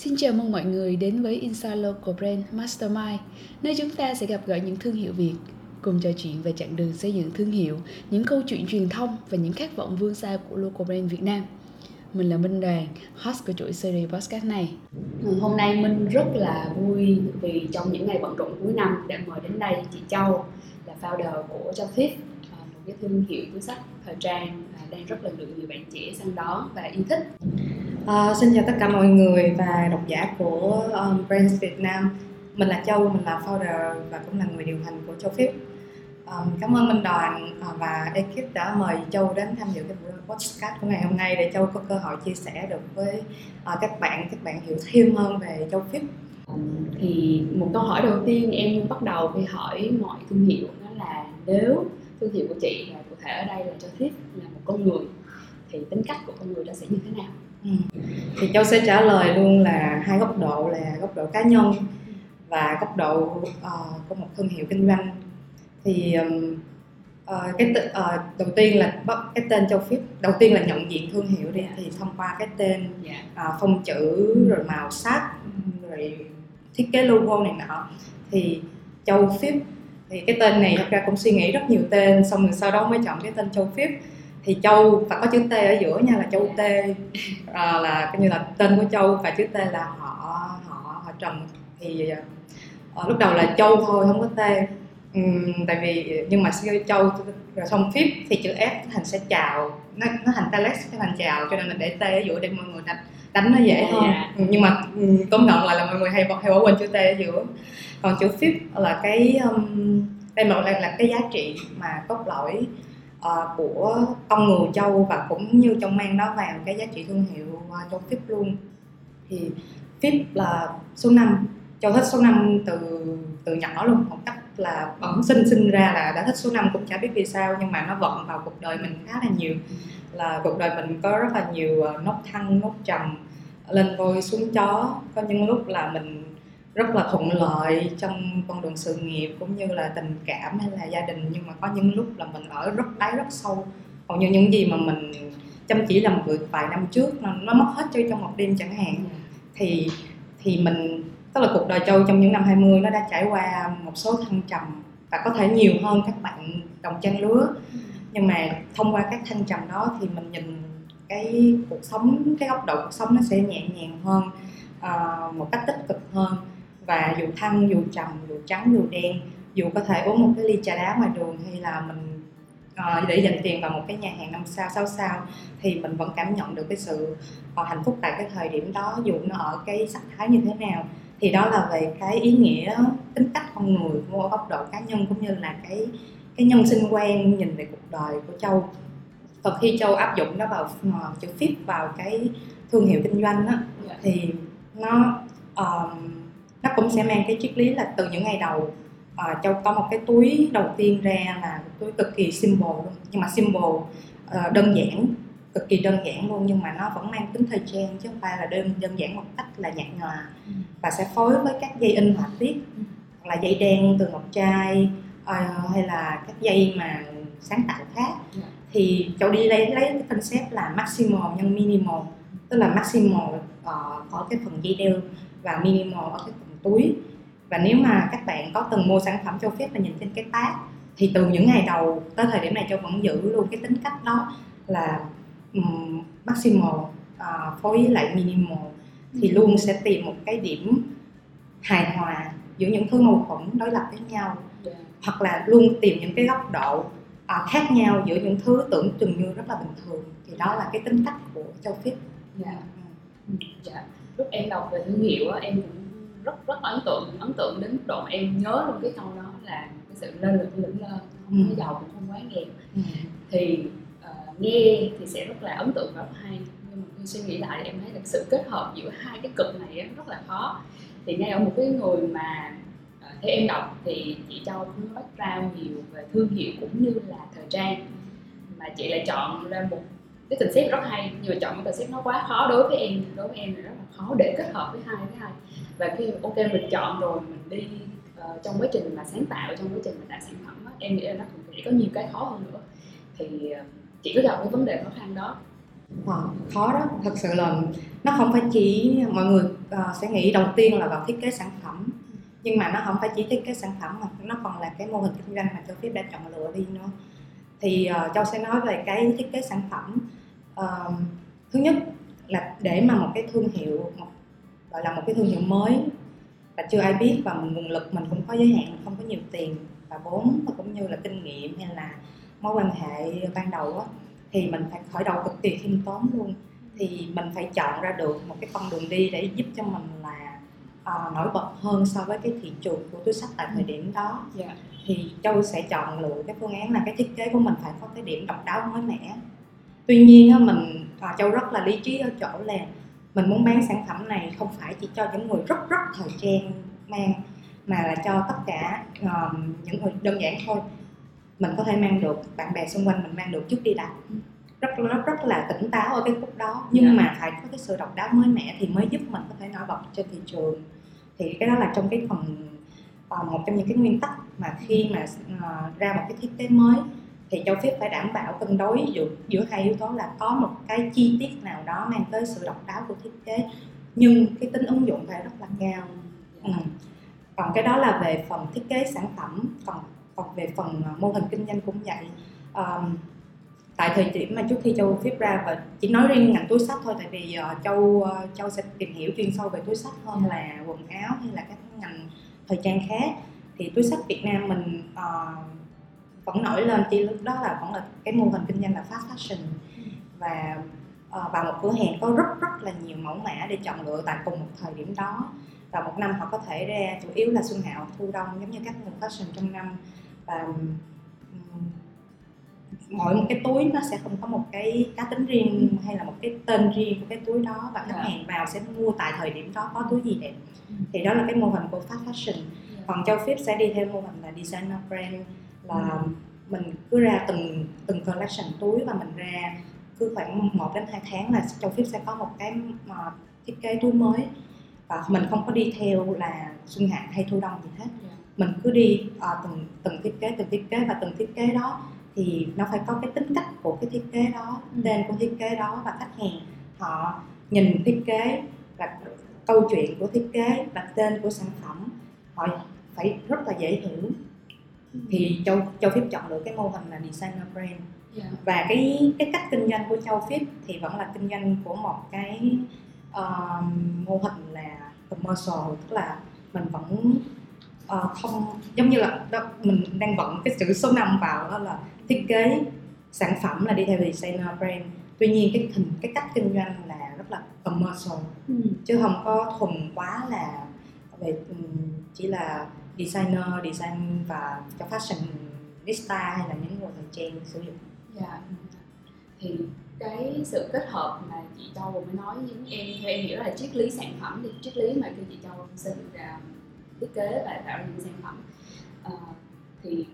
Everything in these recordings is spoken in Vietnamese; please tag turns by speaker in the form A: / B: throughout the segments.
A: Xin chào mừng mọi người đến với Inside Local Brand Mastermind, nơi chúng ta sẽ gặp gỡ những thương hiệu Việt, cùng trò chuyện về chặng đường xây dựng thương hiệu, những câu chuyện truyền thông và những khát vọng vươn xa của Local Brand Việt Nam. Mình là Minh Đoàn, host của chuỗi series podcast này.
B: Hôm nay Minh rất là vui vì trong những ngày bận rộn cuối năm đã mời đến đây chị Châu là founder của Châu Fit, à, một cái thương hiệu túi sách thời trang à, đang rất là được nhiều bạn trẻ săn đón và yêu thích.
C: À, xin chào tất cả mọi người và độc giả của um, Brands Việt Nam. Mình là Châu, mình là founder và cũng là người điều hành của Châu Phiếu. Um, cảm ơn Minh Đoàn à, và ekip đã mời Châu đến tham dự cái buổi podcast của ngày hôm nay để Châu có cơ hội chia sẻ được với uh, các bạn, các bạn hiểu thêm hơn về Châu
B: Phiếu. Thì một câu hỏi đầu tiên em bắt đầu khi hỏi mọi thương hiệu đó là nếu thương hiệu của chị và thể ở đây là Châu Fit là một con người. Thì tính cách của con người đó sẽ như thế nào?
C: Ừ. thì châu sẽ trả lời luôn là hai góc độ là góc độ cá nhân và góc độ uh, của một thương hiệu kinh doanh. Thì um, uh, cái t- uh, đầu tiên là cái tên châu Fit đầu tiên là nhận diện thương hiệu đi thì thông qua cái tên uh, phông chữ rồi màu sắc rồi thiết kế logo này nọ. Thì châu Fit thì cái tên này thật ra cũng suy nghĩ rất nhiều tên xong rồi sau đó mới chọn cái tên châu Fit thì châu và có chữ t ở giữa nha là châu t à, là coi như là tên của châu và chữ t là họ họ họ trần thì uh, lúc đầu là châu thôi không có t uhm, tại vì nhưng mà siêu châu rồi xong phip thì chữ f thành sẽ chào nó nó thành telex cái thành chào cho nên là để t ở giữa để mọi người đánh đánh nó dễ hơn yeah. Dạ. nhưng mà công nhận lại là mọi người hay hay bỏ quên chữ t ở giữa còn chữ fit là cái um, đây là, là cái giá trị mà cốt lõi uh, của con người châu và cũng như trong mang nó vào cái giá trị thương hiệu ờ, uh, châu Fit luôn. Thì Fit là số 5 châu thích số 5 từ từ nhỏ luôn một cách là bẩm sinh sinh ra là đã thích số 5 cũng chả biết vì sao nhưng mà nó vận vào cuộc đời mình khá là nhiều. Là cuộc đời mình có rất là nhiều ờ, nốt thăng nốt trầm lên voi xuống chó có những lúc là mình rất là thuận lợi trong con đường sự nghiệp cũng như là tình cảm hay là gia đình. Nhưng mà có những lúc là mình ở rất đáy rất sâu. Còn như những gì mà mình chăm chỉ làm việc vài năm trước nó, nó mất hết cho trong một đêm chẳng hạn thì thì mình tức là cuộc đời châu trong những năm 20 nó đã trải qua một số thăng trầm và có thể nhiều hơn các bạn đồng trang lứa. Nhưng mà thông qua các thăng trầm đó thì mình nhìn cái cuộc sống cái góc độ cuộc sống nó sẽ nhẹ nhàng hơn uh, một cách tích cực hơn và dù thăng dù trầm dù trắng dù đen dù có thể uống một cái ly trà đá ngoài đường hay là mình uh, để dành tiền vào một cái nhà hàng năm sao sáu sao thì mình vẫn cảm nhận được cái sự uh, hạnh phúc tại cái thời điểm đó dù nó ở cái sắc thái như thế nào thì đó là về cái ý nghĩa tính cách con người của góc độ cá nhân cũng như là cái cái nhân sinh quan nhìn về cuộc đời của châu còn khi châu áp dụng nó vào uh, chữ fit vào cái thương hiệu kinh doanh đó, dạ. thì nó um, nó cũng sẽ mang cái triết lý là từ những ngày đầu uh, châu có một cái túi đầu tiên ra là túi cực kỳ simple luôn nhưng mà simple uh, đơn giản cực kỳ đơn giản luôn nhưng mà nó vẫn mang tính thời trang chứ không phải là đơn đơn giản một cách là nhạt nhòa ừ. và sẽ phối với các dây in họa tiết ừ. là dây đen từ ngọc trai uh, hay là các dây mà sáng tạo khác. Dạ. thì châu đi lấy lấy cái concept là maximal nhân minimal tức là maximal uh, có cái phần dây đeo và minimal ở cái phần túi và nếu mà các bạn có từng mua sản phẩm châu phép và nhìn trên cái tag thì từ những ngày đầu tới thời điểm này châu vẫn giữ luôn cái tính cách đó là um, maximal uh, phối với lại minimal thì ừ. luôn sẽ tìm một cái điểm hài hòa giữa những thứ mâu thuẫn đối lập với nhau yeah. Dạ. hoặc là luôn tìm những cái góc độ uh, khác nhau giữa những thứ tưởng chừng như rất là bình thường thì đó là cái tính cách của châu phép
B: dạ. Ừ. dạ. lúc em đọc về thương hiệu em cũng rất rất ấn tượng ấn tượng đến độ em nhớ luôn cái câu đó là cái sự lên lực lững lên không có ừ. giàu cũng không quá nghèo ừ. thì uh, nghe thì sẽ rất là ấn tượng và rất hay nhưng mà khi suy nghĩ lại thì em thấy là sự kết hợp giữa hai cái cực này rất là khó thì ngay ở một cái người mà uh, theo em đọc thì chị Châu cũng ra nhiều về thương hiệu cũng như là thời trang mà chị lại chọn ra một cái concept rất hay nhưng mà chọn cái concept nó quá khó đối với em đối với em là rất là khó để kết hợp với hai với hai và khi ok mình chọn rồi mình đi uh, trong quá trình mà sáng tạo trong quá trình mà tạo sản phẩm đó, em nghĩ là nó cũng sẽ có nhiều cái khó hơn nữa. Thì ờ, uh, chị có gặp cái vấn đề khó khăn đó.
C: À, khó đó. Thật sự là nó không phải chỉ mọi người uh, sẽ nghĩ đầu tiên là vào thiết kế sản phẩm. Nhưng mà nó không phải chỉ thiết kế sản phẩm mà nó còn là cái mô hình kinh doanh mà châu Phép đã chọn lựa đi nữa. Thì uh, châu sẽ nói về cái thiết kế sản phẩm uh, thứ nhất là để mà một cái thương hiệu một, gọi là một cái thương hiệu mới và chưa ai biết và nguồn lực mình cũng có giới hạn không có nhiều tiền và vốn và cũng như là kinh nghiệm hay là mối quan hệ ban đầu đó, thì mình phải khởi đầu cực kỳ khiêm tốn luôn thì mình phải chọn ra được một cái con đường đi để giúp cho mình là uh, nổi bật hơn so với cái thị trường của túi sách tại thời điểm đó yeah. Dạ. thì châu sẽ chọn lựa cái phương án là cái thiết kế của mình phải có cái điểm độc đáo mới mẻ tuy nhiên mình uh, châu rất là lý trí ở chỗ là mình muốn bán sản phẩm này không phải chỉ cho những người rất rất thời trang mang mà là cho tất cả uh, những người đơn giản thôi mình có thể mang được bạn bè xung quanh mình mang được trước đi đã ừ. rất rất rất là tỉnh táo ở cái khúc đó nhưng yeah. Dạ. mà phải có cái sự độc đáo mới mẻ thì mới giúp mình có thể nổi bật trên thị trường thì cái đó là trong cái phần uh, một trong những cái nguyên tắc mà khi mà uh, ra một cái thiết kế mới thì châu phép phải đảm bảo cân đối giữa giữa hai yếu tố là có một cái chi tiết nào đó mang tới sự độc đáo của thiết kế nhưng cái tính ứng dụng phải rất là cao. Ừ. còn cái đó là về phần thiết kế sản phẩm còn còn về phần ờ, mô hình kinh doanh cũng vậy. Um, tại thời điểm mà trước khi châu viết ra và chỉ nói riêng ngành túi sách thôi tại vì uh, châu uh, châu sẽ tìm hiểu chuyên sâu về túi sách hơn là quần áo hay là các ngành thời trang khác. Thì túi sách Việt Nam mình uh, vẫn nổi lên chỉ lúc đó là vẫn là cái mô hình kinh doanh là fast fashion và uh, vào một cửa hàng có rất rất là nhiều mẫu mã để chọn lựa tại cùng một thời điểm đó và một năm họ có thể ra chủ yếu là xuân hạo thu đông giống như các nguồn fashion trong năm và mỗi một cái túi nó sẽ không có một cái cá tính riêng hay là một cái tên riêng của cái túi đó và khách yeah. Dạ. hàng vào sẽ mua tại thời điểm đó có túi gì đẹp ừ. thì đó là cái mô hình của fast fashion. Dạ. còn châu Phip sẽ đi theo mô hình là designer brand ừ. mình cứ ra từng từng collection túi và mình ra cứ khoảng 1 đến 2 tháng là châu Phip sẽ có một cái uh, thiết kế túi mới và mình không có đi theo là xuân hạ hay thu đông gì hết yeah dạ mình cứ đi uh, từng từng thiết kế từng thiết kế và từng thiết kế đó thì nó phải có cái tính cách của cái thiết kế đó ừ. tên của thiết kế đó và khách hàng họ nhìn thiết kế và câu chuyện của thiết kế và tên của sản phẩm họ phải rất là dễ hiểu. Thì châu châu phép chọn được cái mô hình là designer brand yeah. Dạ. và cái cái cách kinh doanh của châu phép thì vẫn là kinh doanh của một cái uh, mô hình là commercial tức là mình vẫn uh, không giống như là đó, mình đang vận cái chữ số 5 vào đó là thiết kế sản phẩm là đi theo designer brand tuy nhiên cái hình cái cách kinh doanh là rất là commercial ừ. chứ không có thuần quá là về chỉ là designer design và cho fashionista hay là những người thời trang sử dụng.
B: Dạ. Thì cái sự kết hợp mà chị Châu vừa mới nói với em theo em hiểu là triết lý sản phẩm thì triết lý mà khi chị Châu xây dựng ra thiết kế và tạo ra những sản phẩm à, thì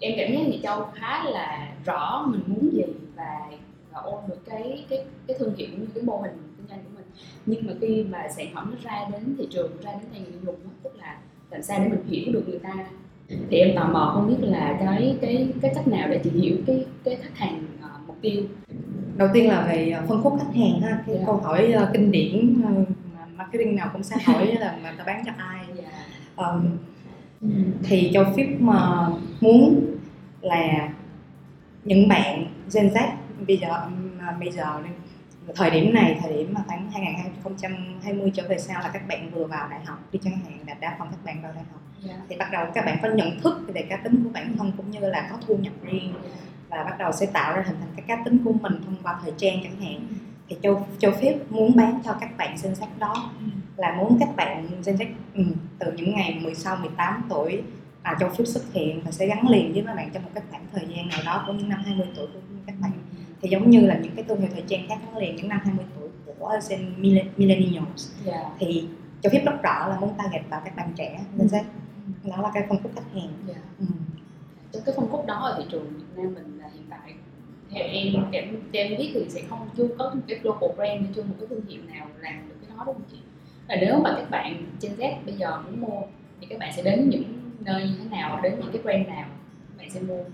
B: em cảm giác chị Châu khá là rõ mình muốn gì và, và ôn được cái cái cái thương hiệu cũng như cái mô hình kinh doanh của mình nhưng mà khi mà sản phẩm nó ra đến thị trường ra đến tay người dùng đó, tức là làm sao để mình hiểu được người ta thì em tò mò không biết là cái cái cái cách nào để chị hiểu cái cái khách hàng uh, mục tiêu
C: đầu tiên là về ờ, phân khúc khách hàng ha cái yeah. Dạ. câu hỏi uh, kinh điển uh, marketing nào cũng sẽ hỏi là mà ta bán cho ai yeah dạ um, thì châu Phip mà muốn là những bạn Gen Z bây giờ bây giờ thời điểm này thời điểm mà khoảng 2020 trở về sau là các bạn vừa vào đại học đi chẳng hạn là đa phần các bạn yeah. Dạ. thì bắt đầu các bạn có nhận thức về cá tính của bản thân cũng như là có thu nhập riêng và bắt đầu sẽ tạo ra hình thành cái cá tính của mình thông qua thời trang chẳng hạn thì châu châu phép muốn bán cho các bạn Gen Z đó ừ là muốn các bạn Gen Z ừ, từ những ngày 16, 18 tuổi à, châu Phúc xuất hiện và sẽ gắn liền với các bạn trong một cái khoảng thời gian nào đó của những năm 20 tuổi của các bạn thì giống như là những cái thương hiệu thời trang khác gắn liền những năm 20 tuổi của Gen Millennials yeah. Dạ. thì châu Phúc rất rõ là muốn target vào các bạn trẻ Gen Z đó là cái phân khúc khách hàng yeah. Dạ. ừ.
B: trong cái phân khúc đó ở thị trường Việt Nam mình là hiện tại theo em em em biết thì sẽ không chưa có một cái global brand chưa một cái thương hiệu nào làm được cái đó đúng không chị và nếu mà các bạn Gen Z bây giờ muốn mua thì các bạn sẽ đến những nơi như thế nào đến những cái brand nào bạn sẽ mua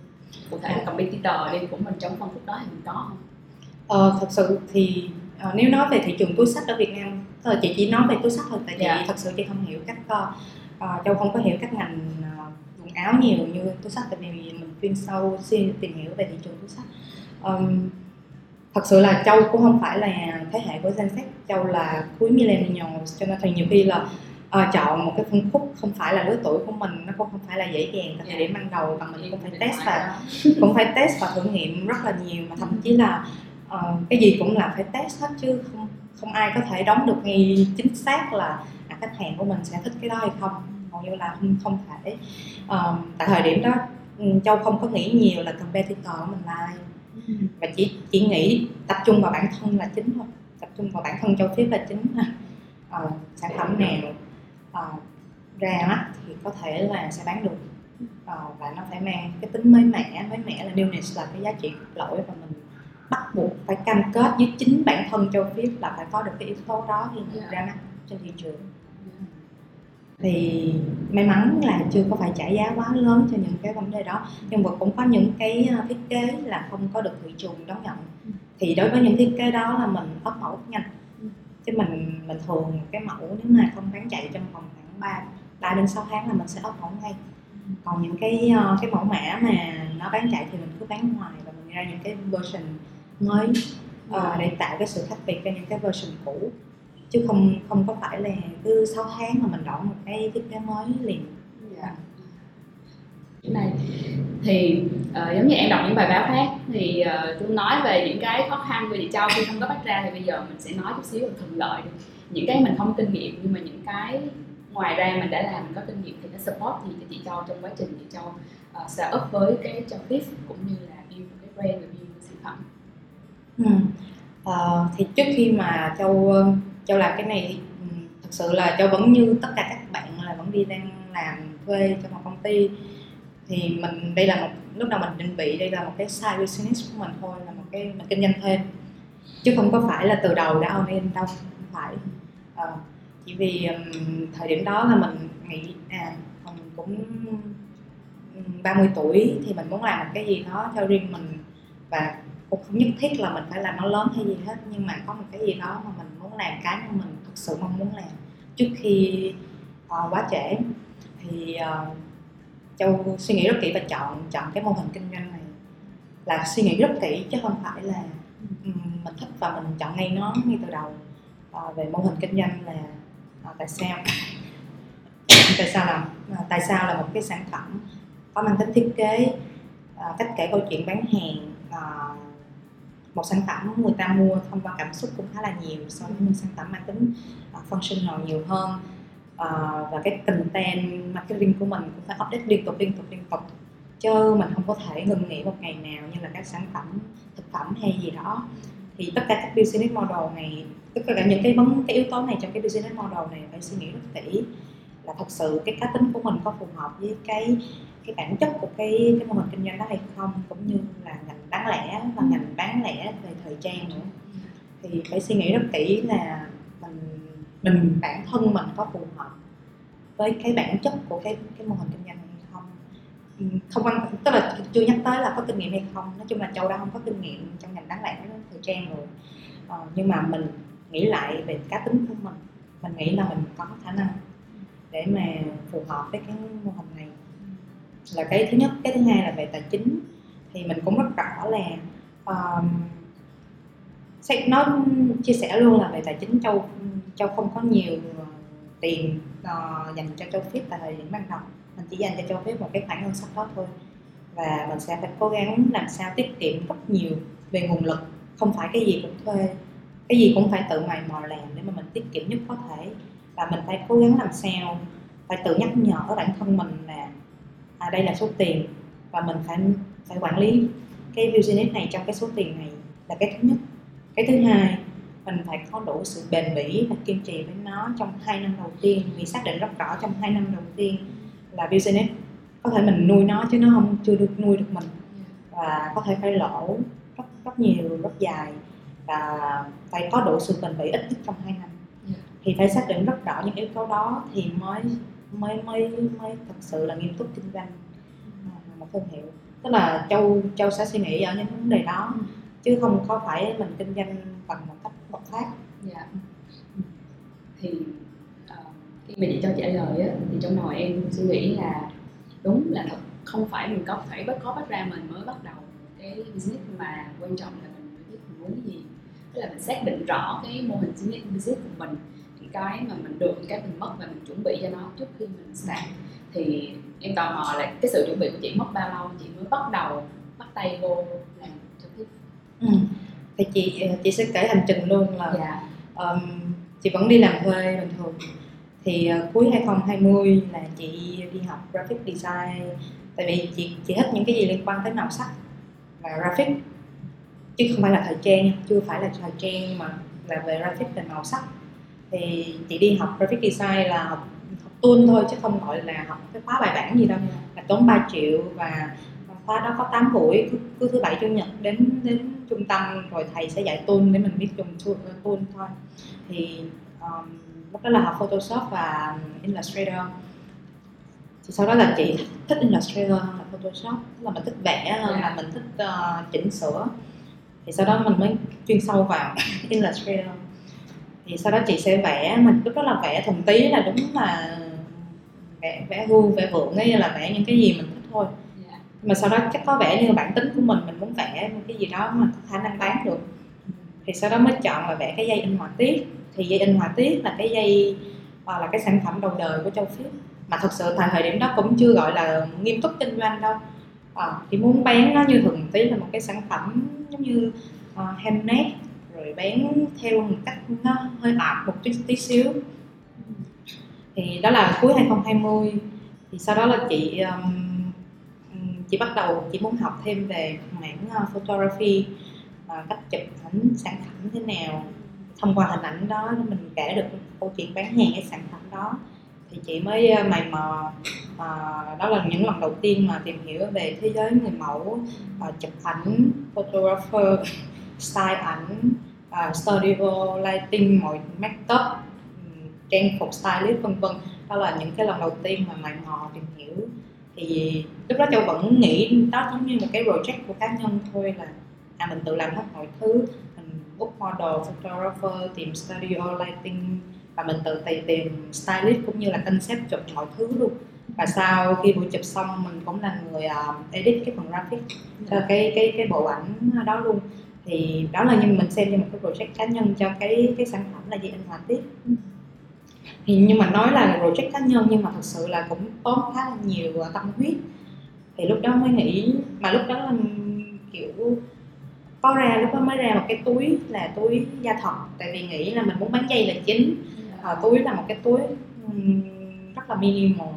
B: cụ thể là competitor đi của mình trong phân khúc đó thì mình có không
C: Ờ, thật sự thì ờ, nếu nói về thị trường túi sách ở Việt Nam tức là chị chỉ nói về túi sách thôi tại chị
B: Dạ.
C: thật sự chị không hiểu các ờ, ờ, châu không có hiểu các ngành ờ, quần áo nhiều như túi sách tại vì mình chuyên sâu xuyên tìm hiểu về thị trường túi sách Ờm, thật sự là châu cũng không phải là thế hệ của Gen Z. Châu là cuối millennials cho nên thì nhiều khi là ờ, chọn một cái phân khúc không phải là lứa tuổi của mình nó cũng không phải là dễ dàng tại thời điểm ban đầu và mình cũng phải test và cũng phải test và thử nghiệm rất là nhiều mà thậm chí là ờ, cái gì cũng là phải test hết chứ không không ai có thể đoán được ngay chính xác là khách hàng của mình sẽ thích cái đó hay không. Hầu như là không không thể Ờ, tại thời điểm đó ừ, châu không có nghĩ nhiều là competitor của mình là và chỉ chỉ nghĩ tập trung vào bản thân là chính thôi. Tập trung vào bản thân châu phía là chính. Ờ, sản phẩm nào ờ, ra mắt thì có thể là sẽ bán được. Ờ, và nó phải mang cái tính mới mẻ. Mới mẻ là newness là cái giá trị cốt lõi và mình bắt buộc phải cam kết với chính bản thân châu phía là phải có được cái yếu tố đó khi mình
B: Dạ.
C: ra mắt trên thị trường thì may mắn là chưa có phải trả giá quá lớn cho những cái vấn đề đó. Nhưng mà cũng có những cái ờ, thiết kế là không có được thị trường đón nhận.
B: Ừ.
C: thì đối với những thiết kế đó là mình ấp mẫu rất nhanh.
B: Ừ.
C: chứ mình mình thường cái mẫu nếu mà không bán chạy trong vòng khoảng 3 3 đến 6 tháng là mình sẽ ấp mẫu ngay. Còn những cái ờ, cái mẫu mã mà nó bán chạy thì mình cứ bán ngoài và mình ra những cái version mới ờ, để tạo cái sự khác biệt cho những cái version cũ chứ không không có phải là cứ 6 tháng mà mình đổi một cái thiết kế mới liền
B: Dạ. Cái này thì ờ, giống như em đọc những bài báo khác thì uh, tôi nói về những cái khó khăn của chị Châu khi không có bắt ra thì bây giờ mình sẽ nói chút xíu về thuận lợi những cái mình không kinh nghiệm nhưng mà những cái ngoài ra mình đã làm mình có kinh nghiệm thì nó support gì cho chị Châu trong quá trình chị Châu uh, start up với cái Châu Fit cũng như là build cái brand và build sản phẩm
C: Ừ. Ờ, thì trước khi mà châu ờ, châu làm cái này ừ, thực thật sự là châu vẫn như tất cả các bạn là vẫn đi đang làm thuê cho một công ty. Thì mình đây là một lúc đầu mình định vị đây là một cái side business của mình thôi là một cái mình kinh doanh thêm chứ không có phải là từ đầu đã all in đâu không phải. À, chỉ vì um, thời điểm đó là mình nghĩ à mình cũng 30 tuổi thì mình muốn làm một cái gì đó cho riêng mình. Và cũng không nhất thiết là mình phải làm nó lớn hay gì hết nhưng mà có một cái gì đó mà mình làm cái mà mình thực sự mong muốn làm. Trước khi uh, quá trễ thì uh, châu suy nghĩ rất kỹ và chọn chọn cái mô hình kinh doanh này là suy nghĩ rất kỹ chứ không phải là mình thích và mình chọn ngay nó ngay từ đầu. Uh, về mô hình kinh doanh là uh, tại sao tại sao là uh, tại sao là một cái sản phẩm có mang tính thiết kế uh, cách kể câu chuyện bán hàng uh, một sản phẩm người ta mua thông qua cảm xúc cũng khá là nhiều so với những sản phẩm mang tính à, functional nhiều hơn. Uh, và cái content marketing của mình cũng phải update liên tục liên tục liên tục. Chứ mình không có thể ngừng nghỉ một ngày nào như là các sản phẩm thực phẩm hay gì đó. Thì tất cả các business model này tất cả những cái vấn cái yếu tố này trong cái business model này phải suy nghĩ rất kỹ. Là thật sự cái cá tính của mình có phù hợp với cái cái bản chất của cái cái mô hình kinh doanh đó hay không cũng như là ngành bán lẻ và ngành bán lẻ về thời trang nữa. Thì phải suy nghĩ rất kỹ là mình mình bản thân mình có phù hợp với cái bản chất của cái cái mô hình kinh doanh này hay không? Không quan tức là chưa nhắc tới là có kinh nghiệm hay không. Nói chung là châu đã không có kinh nghiệm trong ngành bán lẻ thời trang rồi. Ờ, nhưng mà mình nghĩ lại về cá tính của mình mình nghĩ là mình có khả năng để mà phù hợp với cái mô hình này. Là cái thứ nhất. Cái thứ hai là về tài chính thì mình cũng rất rõ là um, sẽ nói chia sẻ luôn là về tài chính châu châu không có nhiều ờ, tiền uh, dành cho châu phép tại thời điểm ban đầu. Mình chỉ dành cho châu phép một cái khoản ngân sách đó thôi. Và mình sẽ phải cố gắng làm sao tiết kiệm rất nhiều về nguồn lực. Không phải cái gì cũng thuê cái gì cũng phải tự mày mò làm để mà mình tiết kiệm nhất có thể. Và mình phải cố gắng làm sao phải tự nhắc nhở bản thân mình là à, đây là số tiền và mình phải phải quản lý cái business này trong cái số tiền này là cái thứ nhất. Cái thứ hai, mình phải có đủ sự bền bỉ và kiên trì với nó trong hai năm đầu tiên. Vì xác định rất rõ trong hai năm đầu tiên là business, có thể mình nuôi nó chứ nó không, chưa được nuôi được mình. Và có thể phải lỗ rất rất nhiều, rất dài và phải có đủ sự bền bỉ ít nhất trong hai năm. Thì phải xác định rất rõ những yếu tố đó thì mới mới mới mới thật sự là nghiêm túc kinh doanh. Một thương hiệu tức là châu châu sẽ suy nghĩ ở những vấn đề đó. Chứ không có phải mình kinh doanh bằng một cách bộc phát.
B: Dạ. Thì uh, khi mà chị cho trả lời á thì trong đầu em suy nghĩ là đúng là thật không phải mình có phải bất có bắt ra mình mới bắt đầu cái business mà quan trọng là mình phải biết mình muốn cái gì. Tức là mình xác định rõ cái mô hình business business của mình những cái mà mình được những cái mình mất và mình chuẩn bị cho nó trước khi mình start thì em tò mò là cái sự chuẩn bị của chị mất bao lâu chị mới bắt đầu bắt tay vô làm trực tiếp
C: ừ. thì chị chị sẽ kể hành trình luôn là
B: dạ.
C: um, chị vẫn đi làm thuê bình thường thì uh, cuối 2020 là chị đi học graphic design tại vì chị chị thích những cái gì liên quan tới màu sắc và graphic chứ không phải là thời trang chưa phải là thời trang mà là về graphic về màu sắc thì chị đi học graphic design là học, học tool thôi chứ không gọi là học cái khóa bài bản gì đâu. Là tốn 3 triệu và khóa đó có 8 buổi cứ, cứ thứ bảy chủ nhật đến đến trung tâm rồi thầy sẽ dạy tool để mình biết dùng tool ờ, thôi. Thì um, lúc đó là học Photoshop và Illustrator. Thì sau đó là chị thích Illustrator hơn là Photoshop tức là mình thích vẽ hơn là mình thích uh, chỉnh sửa. Thì sau đó mình mới chuyên sâu vào Illustrator. Thì sau đó chị sẽ vẽ mình lúc đó là vẽ thuần tí là đúng là vẽ vẽ hưu vẽ vượng ấy là vẽ những cái gì mình thích thôi. Yeah. mà sau đó chắc có vẻ như bản tính của mình mình muốn vẽ một cái gì đó mà có khả năng bán được. Thì sau đó mới chọn là vẽ cái dây in họa tiết. Thì dây in họa tiết là cái dây hoặc là cái sản phẩm đầu đời của châu Phước. Mà thật sự tại thời điểm đó cũng chưa gọi là nghiêm túc kinh doanh đâu. À, chỉ muốn bán nó như thường tí là một cái sản phẩm giống như uh, handmade rồi bán theo một cách nó hơi ạp một chút tí xíu thì đó là cuối 2020 thì sau đó là chị um, chị bắt đầu chị muốn học thêm về mảng uh, photography uh, cách chụp ảnh sản phẩm thế nào thông qua hình ảnh đó mình kể được câu chuyện bán hàng cái sản phẩm đó. Thì chị mới ờ, mày mò à, đó là những lần đầu tiên mà tìm hiểu về thế giới người mẫu à, chụp ảnh photographer style ảnh à, studio lighting mọi make up trang phục stylist vân vân. Đó là những cái lần đầu tiên mà mày mò tìm hiểu. Thì lúc đó châu vẫn nghĩ đó giống như một cái project của cá nhân thôi là à mình tự làm hết mọi thứ. Mình book model photographer tìm studio lighting và mình tự tìm tìm stylist cũng như là concept chụp mọi thứ luôn. Và sau khi buổi chụp xong mình cũng là người uh, edit cái phần graphic cho dạ. cái cái cái bộ ảnh đó luôn. Thì đó là như mình xem như một cái project cá nhân cho cái cái sản phẩm là gì anh họa tiết thì nhưng mà nói là project cá nhân nhưng mà thật sự là cũng tốn khá là nhiều tâm huyết. Thì lúc đó mới nghĩ mà lúc đó kiểu có ra lúc đó mới ra một cái túi là túi da thật tại vì nghĩ là mình muốn bán dây là chính. À, túi là một cái túi rất là minimal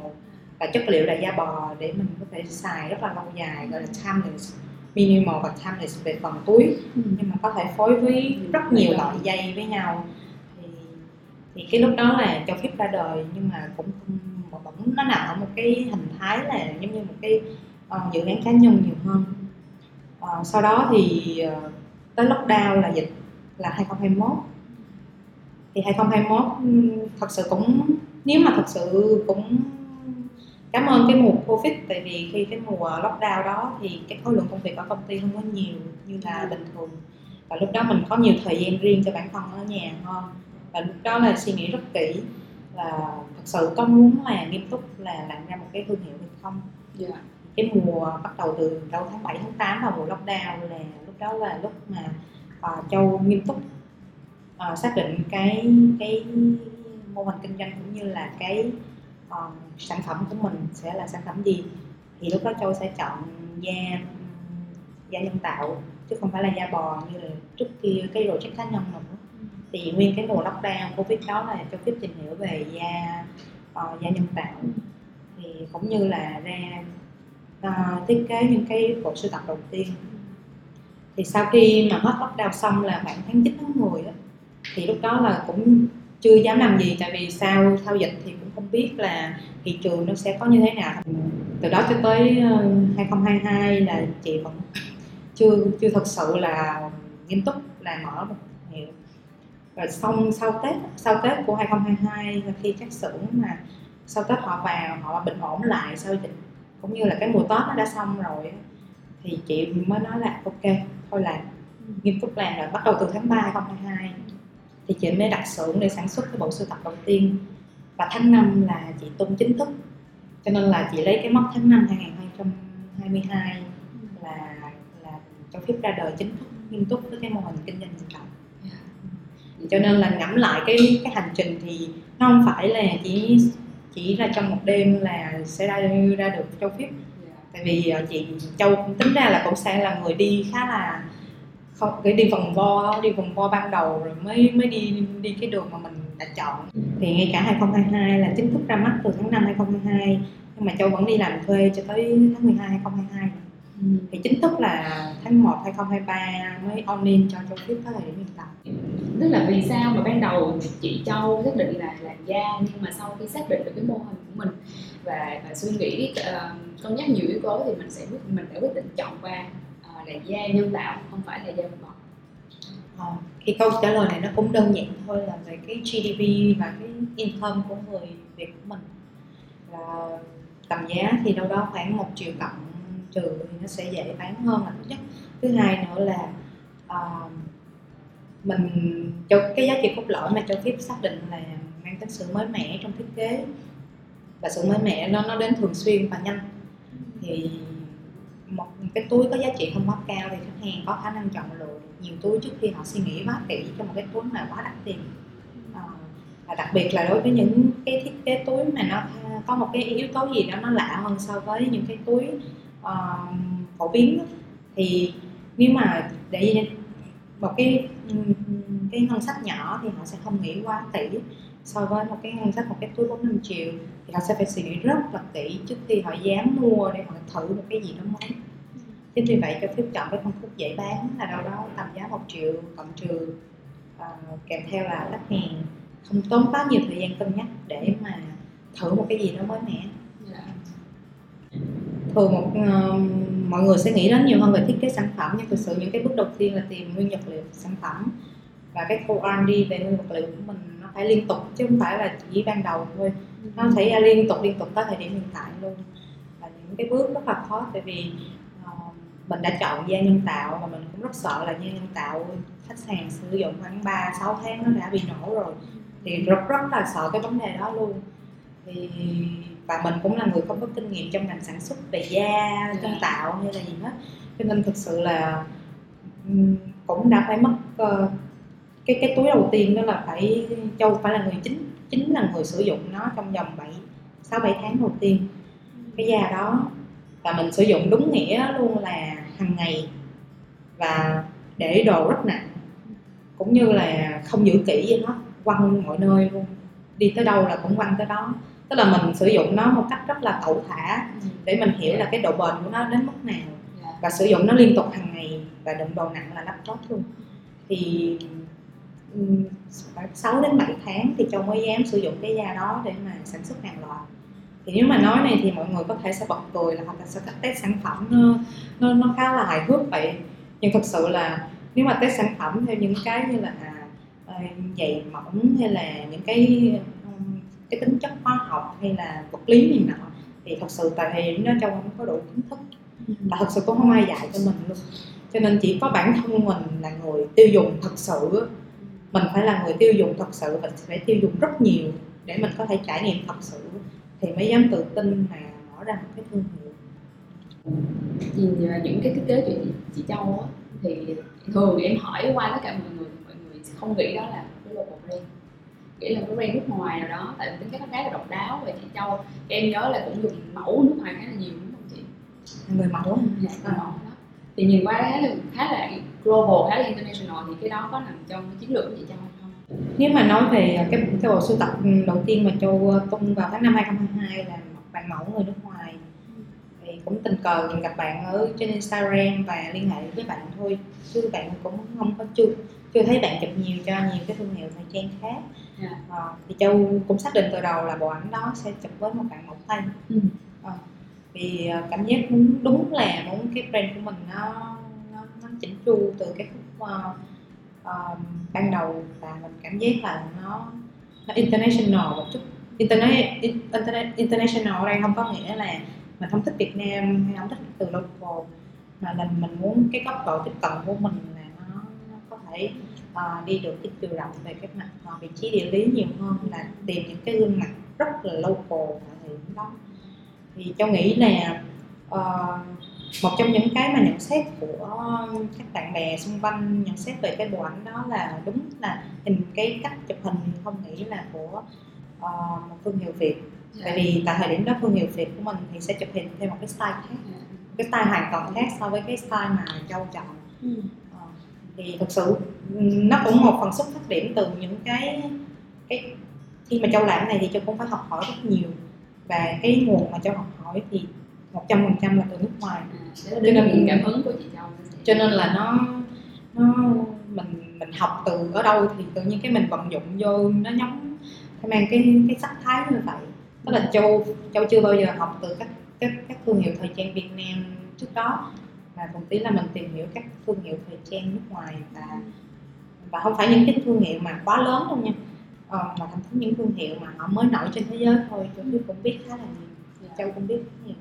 C: và chất liệu là da bò để mình có thể xài rất là lâu dài gọi là timeless minimal và timeless về phần túi. Ừ. nhưng mà có thể phối với rất nhiều loại dây với nhau thì, cái lúc đó là cho phép ra đời nhưng mà cũng vẫn nó nằm ở một cái hình thái là giống như một cái uh, dự án cá nhân nhiều hơn. Uh, sau đó thì uh, tới lockdown là dịch là 2021 thì 2021 thật sự cũng nếu mà thật sự cũng cảm ơn cái mùa covid tại vì khi cái mùa lockdown đó thì cái khối lượng công việc ở công ty không có nhiều như là bình thường. Và lúc đó mình có nhiều thời gian riêng cho bản thân ở nhà hơn và lúc đó là suy nghĩ rất kỹ là thật sự có muốn là nghiêm túc là làm ra một cái thương hiệu hay không yeah. Dạ. cái mùa bắt đầu từ đầu tháng 7 tháng 8 vào mùa lockdown là lúc đó là lúc mà uh, châu nghiêm túc uh, xác định cái cái mô hình kinh doanh cũng như là cái uh, sản phẩm của mình sẽ là sản phẩm gì thì lúc đó châu sẽ chọn da da nhân tạo chứ không phải là da bò như là trước kia cái project cá nhân nữa thì nguyên cái mùa lockdown covid đó là cho phép tìm hiểu về da uh, da nhân tạo. Thì cũng như là ra uh, thiết kế những cái bộ sưu tập đầu tiên. Thì sau khi mà hết lockdown xong là khoảng tháng 9 tháng 10 đó, thì lúc đó là cũng chưa dám làm gì tại vì sau sau dịch thì cũng không biết là thị trường nó sẽ có như thế nào. Từ đó cho tới ờ, 2022 là chị vẫn chưa chưa thật sự là nghiêm túc là mở một và rồi xong sau tết sau tết của 2022 là khi các xưởng mà sau tết họ vào, họ bình ổn lại sau dịch, cũng như là cái mùa tết nó đã xong rồi thì chị mới nói là ok, thôi làm. Nghiêm túc làm là bắt đầu từ tháng 3 2022 thì chị mới đặt xưởng để sản xuất cái bộ sưu tập đầu tiên. Và tháng 5 là chị tung chính thức, cho nên là chị lấy cái mốc tháng 5 2022 là là cho phép ra đời chính thức, nghiêm túc với cái mô hình kinh doanh hiện tại cho nên là ngẫm lại cái cái hành trình thì nó không phải là chỉ chỉ là trong một đêm là sẽ ra ra được châu phép tại vì ờ, chị châu cũng tính ra là cũng sẽ là người đi khá là không cái đi vòng vo đi vòng vo ban đầu rồi mới mới đi đi cái đường mà mình đã chọn. Thì ngay cả 2022 là chính thức ra mắt từ tháng 5 2022 nhưng mà châu vẫn đi làm thuê cho tới tháng 12 2022 ừ. thì chính thức là tháng 1 2023 mới on in cho châu phép tới thời điểm hiện tại
B: tức là vì sao mà ban đầu chị Châu xác định là làm da nhưng mà sau khi xác định được cái mô hình của mình và, và suy nghĩ uh, cân nhắc nhiều yếu tố thì mình sẽ quyết mình đã quyết định chọn qua uh, ờ, là da nhân tạo không phải là da vật mật
C: thì câu trả lời này nó cũng đơn giản thôi là về cái GDP và cái income của người Việt của mình. Là tầm giá thì đâu đó khoảng một triệu cộng trừ thì nó sẽ dễ bán hơn là thứ nhất. Thứ hai nữa là uh, mình cho cái giá trị cốt lõi mà cho phép xác định là mang tính sự mới mẻ trong thiết kế. Và sự mới mẻ nó nó đến thường xuyên và nhanh. Thì một cái túi có giá trị không quá cao thì khách hàng có khả năng chọn lựa nhiều túi trước khi họ suy nghĩ quá kỹ cho một cái túi mà quá đắt tiền. À, và đặc biệt là đối với những cái thiết kế túi mà nó có một cái yếu tố gì đó nó lạ hơn so với những cái túi uh, phổ biến thì nếu mà để một cái Ừ, cái ngân sách nhỏ thì họ sẽ không nghĩ quá kỹ so với một cái ngân sách một cái túi bốn năm triệu thì họ sẽ phải suy nghĩ rất là kỹ trước khi họ dám mua để họ thử một cái gì đó mới chính vì vậy cho phép chọn cái phân khúc dễ bán là đâu đó tầm giá một triệu cộng trừ uh, kèm theo là đắt hàng không tốn quá nhiều thời gian cân nhắc để mà thử một cái gì đó mới mẻ. Dạ thường một uh, mọi người sẽ nghĩ đến nhiều hơn về thiết kế sản phẩm nhưng thực sự những cái bước đầu tiên là tìm nguyên vật liệu sản phẩm và cái khâu R&D về nguyên vật liệu của mình nó phải liên tục chứ không phải là chỉ ban đầu thôi. Nó phải liên tục liên tục tới thời điểm hiện tại luôn. Là những cái bước rất là khó tại vì uh, mình đã chọn da nhân tạo mà mình cũng rất sợ là da nhân tạo khách hàng sử dụng khoảng 3 6 tháng nó đã bị nổ rồi. Thì rất rất là sợ cái vấn đề đó luôn thì và mình cũng là người không có kinh nghiệm trong ngành sản xuất về da nhân tạo hay là gì hết. Cho nên thực sự là cũng đã phải mất uh, cái cái túi đầu tiên đó là phải châu phải là người chính chính là người sử dụng nó trong vòng 7 sáu bảy tháng đầu tiên. Cái da đó và mình sử dụng đúng nghĩa luôn là hàng ngày và để đồ rất nặng cũng như là không giữ kỹ gì hết quăng mọi nơi luôn. Đi tới đâu là cũng quăng tới đó tức là mình sử dụng nó một cách rất là cẩu thả để mình hiểu là cái độ bền của nó đến mức nào. Và sử dụng nó liên tục hàng ngày và đựng đồ nặng là laptop luôn. Thì khoảng 6 đến 7 tháng thì châu mới dám sử dụng cái da đó để mà sản xuất hàng loạt. Thì nếu mà nói này thì mọi người có thể sẽ bật cười là hoặc là sẽ test sản phẩm nó, nó, nó khá là hài hước vậy. Nhưng thực sự là nếu mà test sản phẩm theo những cái như là à, dày mỏng hay là những cái cái tính chất hóa học hay là vật lý gì nọ thì thật sự tại thời điểm đó châu không có đủ kiến thức. Và thật sự cũng không ai dạy cho mình luôn. Cho nên chỉ có bản thân mình là người tiêu dùng thật sự. Mình phải là người tiêu dùng thật sự và phải tiêu dùng rất nhiều để mình có thể trải nghiệm thật sự. Thì mới dám tự tin mà mở ra một cái thương hiệu.
B: Thì à, những cái thiết kế chị chị Châu á thì thường em hỏi qua tất cả mọi người mọi người không nghĩ đó là cái logo brand nghĩ là cái brand nước ngoài nào đó. Tại vì tính cách nó khá là độc đáo và chị Châu em nhớ là cũng dùng mẫu nước ngoài khá là nhiều đúng không chị?
C: Người mẫu
B: dạ, người mẫu đó. Thì nhìn qua khá là khá là global khá là international thì cái đó có nằm trong chiến lược của chị Châu không?
C: Nếu mà nói về cái cái bộ sưu tập đầu tiên mà Châu tung vào tháng năm 2022 là một bạn mẫu người nước ngoài. Thì cũng tình cờ gặp bạn ở trên Instagram và liên hệ với bạn thôi. Chứ bạn cũng không có chưa chưa thấy bạn chụp nhiều cho nhiều cái thương hiệu thời trang khác. Dạ. à, thì châu cũng xác định từ đầu là bộ ảnh đó sẽ chụp với một bạn mẫu tây ừ. à, vì ờ, cảm giác đúng đúng là muốn cái brand của mình nó nó, nó chỉnh chu từ cái khúc uh, uh, ban đầu và mình cảm giác là nó nó international một chút internet internet international ở đây không có nghĩa là mình không thích Việt Nam hay không thích từ local mà là mình muốn cái góc độ tiếp cận của mình là nó thể uh, đi được cái chiều rộng về cái mặt uh, vị trí địa lý nhiều hơn là tìm những cái gương mặt rất là local tại thời điểm đó thì châu nghĩ là uh, một trong những cái mà nhận xét của các bạn bè xung quanh nhận xét về cái bộ ảnh đó là đúng là hình cái cách chụp hình không nghĩ là của uh, một thương hiệu Việt yeah. tại vì tại thời điểm đó thương hiệu Việt của mình thì sẽ chụp hình theo một cái style khác yeah. cái style hoàn toàn khác so với cái style mà châu chọn ừ. Thì thực sự nó cũng một phần xuất phát điểm từ những cái cái khi mà châu làm này thì châu cũng phải học hỏi rất nhiều. Và cái nguồn mà châu học hỏi thì một trăm phần trăm là từ nước ngoài.
B: À, cho nên cảm hứng của chị châu
C: cho nên là nó nó mình mình học từ ở đâu thì tự nhiên cái mình vận dụng vô nó giống mang cái cái sắc thái như vậy. Tức là châu châu chưa bao giờ học từ các các các thương hiệu thời trang Việt Nam trước đó và một tí là mình tìm hiểu các thương hiệu thời trang nước ngoài và và không phải những cái thương hiệu mà quá lớn đâu nha. Ờ, mà thậm chí những thương hiệu mà họ mới nổi trên thế giới thôi châu cũng biết khá là nhiều châu cũng biết nhiều.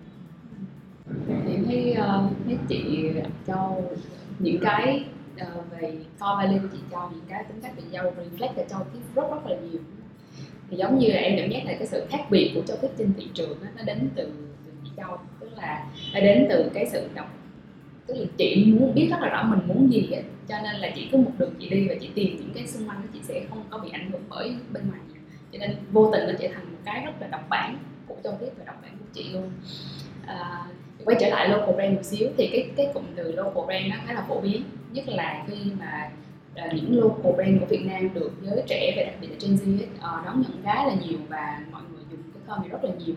B: Thì thấy uh, thấy chị cho những cái uh, về core value của chị cho những cái tính cách về châu reflect cho châu tiếp rất rất là nhiều. Thì giống như là em cảm giác là cái sự khác biệt của châu thích trên thị trường đó, nó đến từ, từ chị châu tức là nó đến từ cái sự độc tức là chị muốn biết rất là rõ mình muốn gì ấy. cho nên là chị cứ một đường chị đi và chị tìm những cái xung quanh đó chị sẽ không có bị ảnh hưởng bởi bên ngoài nhiều cho nên vô tình nó trở thành một cái rất là độc bản của châu tiếp và độc bản của chị luôn à, quay trở lại local brand một xíu thì cái cái cụm từ local brand nó khá là phổ biến nhất là khi mà uh, những local brand của Việt Nam được giới trẻ và đặc biệt là Gen Z uh, đón nhận khá là nhiều và mọi người dùng cái term này rất là nhiều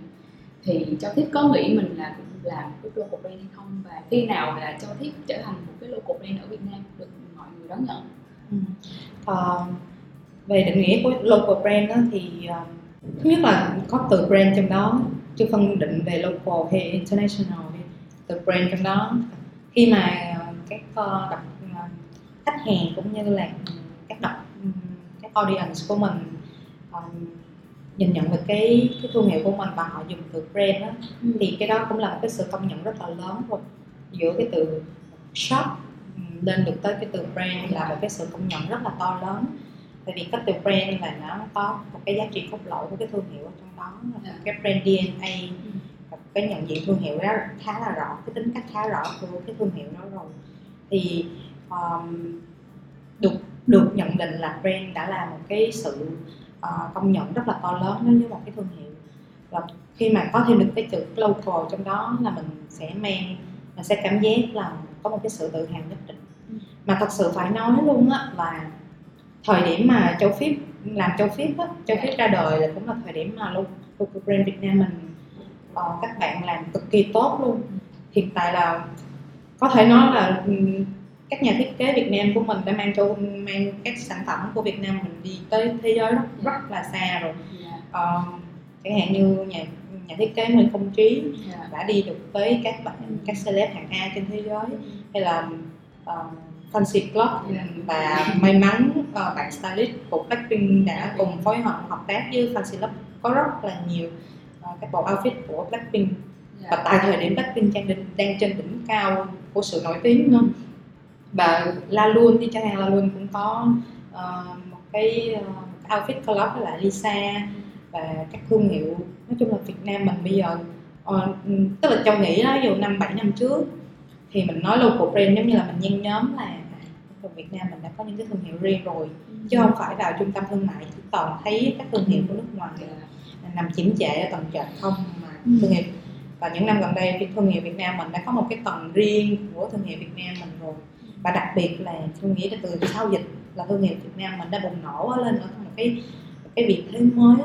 B: thì cho tiếp có nghĩ mình là cũng là một cái local brand hay không? Và khi nào là cho thiết trở thành một cái local brand ở Việt Nam được mọi người đón nhận? Ừ.
C: uh, về định nghĩa của local brand đó thì uh, thứ nhất là có từ brand trong đó chứ phân định về local hay international hay từ brand trong đó. Khi mà ờ, các đọc khách hàng cũng như là các đọc các audience của mình nhìn nhận về cái cái thương hiệu của mình và họ dùng từ brand đó ừ. thì cái đó cũng là một cái sự công nhận rất là lớn rồi. Giữa cái từ shop lên được tới cái từ brand là một cái sự công nhận rất là to lớn. Tại vì cái từ brand là nó có một cái giá trị cốt lõi của cái thương hiệu ở trong đó là cái brand DNA ừ. và cái nhận diện thương hiệu đó khá là rõ cái tính cách khá rõ của cái thương hiệu đó rồi. Thì um, được được nhận định là brand đã là một cái sự uh, công nhận rất là to lớn đối với một cái thương hiệu. Và khi mà có thêm được cái chữ local trong đó là mình sẽ mang mình sẽ cảm giác là có một cái sự tự hào nhất định. Ừ. mà thật sự phải nói luôn á là thời điểm mà châu Phíp làm châu Phíp á châu Phíp ra đời là cũng là thời điểm mà local brand Việt Nam mình uh, các bạn làm cực kỳ tốt luôn. Hiện tại là có thể nói là các nhà thiết kế Việt Nam của mình đã mang cho mang các sản phẩm của Việt Nam mình đi tới thế giới rất rất là xa rồi. Uh, chẳng hạn như nhà nhà thiết kế Nguyễn Công Trí đã đi được với các bạn các celeb hạng A trên thế giới. Hay là uh, Fancy Club và may mắn uh, bạn stylist của Blackpink đã cùng phối hợp hợp tác với Fancy Club có rất là nhiều uh, các bộ outfit của Blackpink. Và tại thời điểm Blackpink đang, đang trên đỉnh cao của sự nổi tiếng nữa và La Luôn đi chẳng hạn La Luôn cũng có uh, một cái uh, outfit collab với lại Lisa và các thương hiệu nói chung là Việt Nam mình bây giờ uh, tức là trong nghĩ đó dù năm bảy năm trước thì mình nói local brand giống như là mình nhen nhóm là ở Việt Nam mình đã có những cái thương hiệu riêng rồi ừ. chứ không phải vào trung tâm thương mại chỉ toàn thấy các thương hiệu của nước ngoài là nằm chiếm trệ ở tầng trệt không mà ừ. thương hiệu và những năm gần đây thì thương hiệu Việt Nam mình đã có một cái tầng riêng của thương hiệu Việt Nam mình rồi và đặc biệt là tôi nghĩ là từ sau dịch là thương hiệu Việt Nam mình đã bùng nổ lên ở một cái cái vị thế mới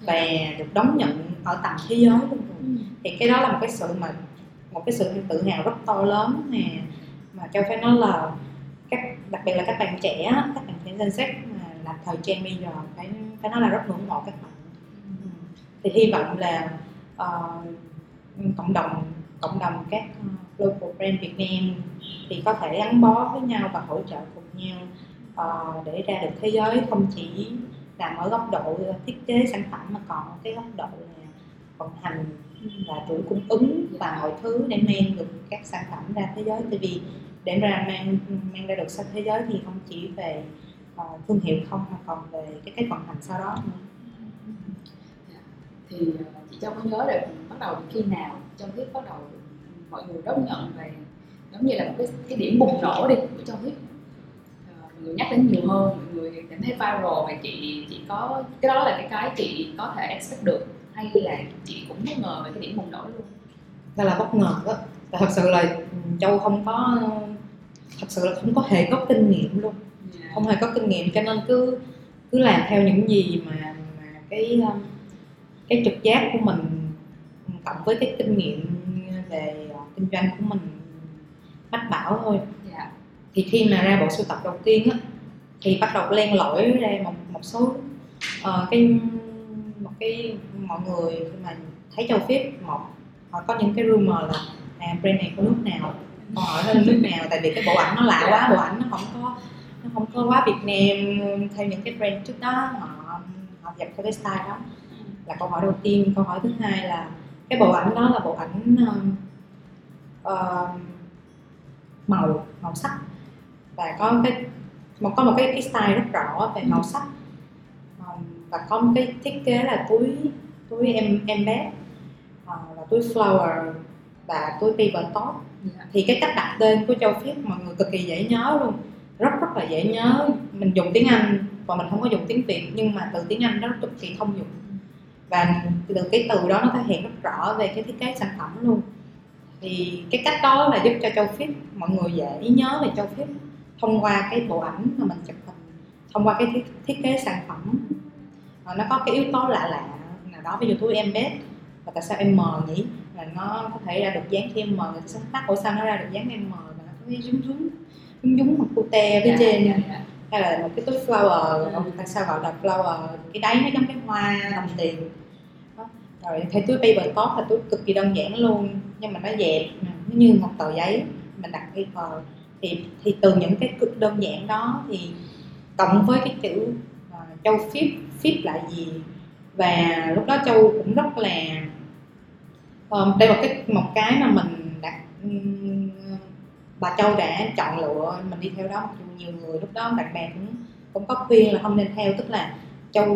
C: và được đón nhận ở tầm thế giới luôn rồi ừ. thì cái đó là một cái sự mà một cái sự tự hào rất to lớn nè mà cho phải nói là các đặc biệt là các bạn trẻ các bạn trẻ Gen Z mà làm thời trang bây giờ phải phải nói là rất ngưỡng mộ các bạn ừ. thì hy vọng là uh, cộng đồng cộng đồng các uh, local brand Việt Nam thì có thể gắn bó với nhau và hỗ trợ cùng nhau uh, để ra được thế giới. Không chỉ làm ở góc độ thiết kế sản phẩm mà còn cái góc độ là vận hành và chuỗi cung ứng và mọi thứ để mang được các sản phẩm ra thế giới. Tại vì để ra mang mang ra được sang thế giới thì không chỉ về uh, thương hiệu không mà còn về cái cách vận hành sau đó nữa.
B: Thì ờ, chị Châu có nhớ được bắt đầu khi nào trong thiết bắt đầu mọi người đón nhận về giống như là một cái, cái điểm bùng nổ đi của trong thiết mọi người nhắc đến nhiều hơn mọi người cảm thấy viral và chị chị có cái đó là cái cái chị có thể expect được hay là chị cũng bất ngờ về cái điểm bùng nổ luôn?
C: Đó là bất ngờ đó. Thật sự là ừ, châu không có thật sự là không có hề có kinh nghiệm luôn. Yeah. không hề có kinh nghiệm cho nên cứ cứ làm theo những gì mà mà cái um, cái trực giác của mình cộng với cái kinh nghiệm về kinh doanh của mình mách bảo thôi. Yeah. thì khi mà ra bộ sưu tập đầu tiên á thì bắt đầu len lỏi ra một một số uh, cái một cái mọi người khi mà thấy châu Phép một họ có những cái rumor là à brand này có nước nào họ hỏi là nước nào? Tại vì cái bộ ảnh nó lạ quá bộ ảnh nó không có nó không có quá Việt Nam theo những cái brand trước đó họ họ dập theo cái style đó. Là câu hỏi đầu tiên. Câu hỏi thứ hai là cái bộ ảnh đó là bộ ảnh uh, màu màu sắc. Và có cái một có một cái, style rất rõ về màu sắc. Và có một cái thiết kế là túi túi em em bé. Uh, là túi flower và túi paper top. Yeah. thì cái cách đặt tên của châu Phiết mọi người cực kỳ dễ nhớ luôn. Rất rất là dễ nhớ. Mình dùng tiếng Anh và mình không có dùng tiếng Việt nhưng mà từ tiếng Anh nó cực kỳ thông dụng. Và từ cái từ đó nó thể hiện rất rõ về cái thiết kế sản phẩm luôn thì cái cách đó là giúp cho châu Phiết mọi người dễ nhớ về châu Phiết thông qua cái bộ ảnh mà mình chụp hình thông qua cái thiết, thiết kế sản phẩm. Nó có cái yếu tố lạ lạ nào đó ví dụ túi em bé và tại sao em mờ nhỉ? Là nó có thể ra được dáng khi em mờ người ta sẽ thắc ủa sao nó ra được dáng em mờ mà nó có cái dúng dúng dúng dúng một cute phía trên. yeah, yeah. hay là một cái túi flower tại sao gọi là flower cái đáy nó giống cái hoa đồng tiền rồi thấy túi paper top là túi cực kỳ đơn giản luôn nhưng mà nó dẹp nó như một tờ giấy mình đặt paper. Thì thì từ những cái cực đơn giản đó thì cộng với cái chữ uh, ờ, châu phíp phíp là gì? Và lúc đó châu cũng rất là um, đây là cái một cái mà mình đặt um, bà châu đã chọn lựa mình đi theo đó mặc dù nhiều người lúc đó bạn bè cũng cũng có khuyên là không nên theo tức là châu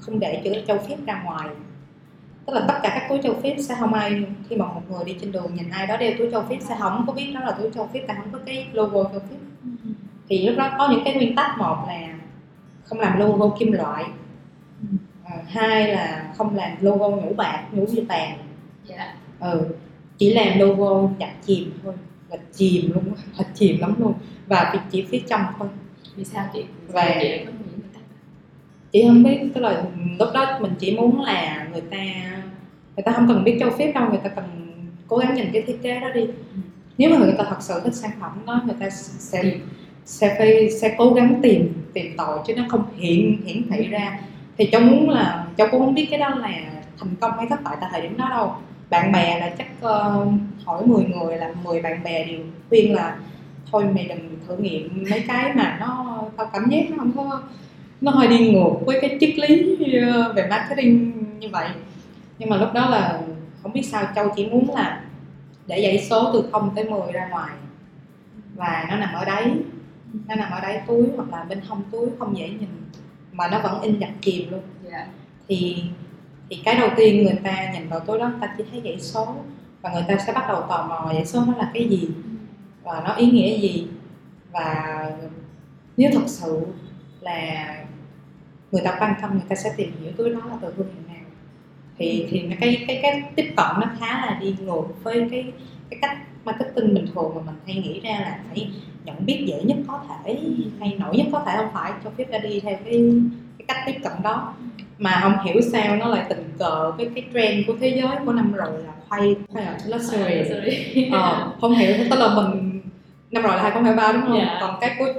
C: không để chữ châu phép ra ngoài tức là tất cả các túi châu phép sẽ không ai khi mà một người đi trên đường nhìn ai đó đeo túi châu phép sẽ không có biết đó là túi châu phép tại không có cái logo châu phép thì lúc đó có những cái nguyên tắc một là không làm logo kim loại à, hai là không làm logo nhũ bạc nhũ như tàn. Dạ. ừ chỉ làm logo chặt chìm thôi là chìm luôn là chìm lắm luôn. Và chỉ phía trong thôi.
B: Vì sao chị
C: và chị chị không biết tức là lúc đó mình chỉ muốn là người ta người ta không cần biết châu phép đâu người ta cần cố gắng nhìn cái thiết kế đó đi. Nếu mà người ta thật sự thích sản phẩm đó người ta sẽ sẽ phải sẽ cố gắng tìm tìm tòi chứ nó không hiện hiển thị ra. Thì cháu muốn là cháu cũng không biết cái đó là thành công hay thất bại tại thời điểm đó đâu. Bạn bè là chắc uh, hỏi 10 người là 10 bạn bè đều khuyên là thôi mày đừng thử nghiệm mấy cái mà nó tao cảm giác nó không có nó hơi đi ngược với cái triết lý ờ, về marketing như vậy nhưng mà lúc đó là không biết sao châu chỉ muốn là để dãy số từ 0 tới 10 ra ngoài và nó nằm ở đấy nó nằm ở đáy túi hoặc là bên hông túi không dễ nhìn mà nó vẫn in dập chìm luôn yeah. Dạ. thì thì cái đầu tiên người ta nhìn vào túi đó người ta chỉ thấy dãy số và người ta sẽ bắt đầu tò mò dãy số nó là cái gì và nó ý nghĩa gì và nếu thật sự là người ta quan tâm người ta sẽ tìm hiểu túi đó là từ thương hiệu nào thì thì cái cái cái tiếp cận nó khá là đi ngược với cái cái cách marketing bình thường mà mình hay nghĩ ra là phải nhận biết dễ nhất có thể hay nổi nhất có thể không phải cho phép ra đi theo cái cái cách tiếp cận đó mà không hiểu sao nó lại tình cờ với cái trend của thế giới của năm rồi là khoay hay là luxury ờ, không hiểu tức là mình năm rồi là 2023 đúng không? Yeah. Dạ. Còn cái của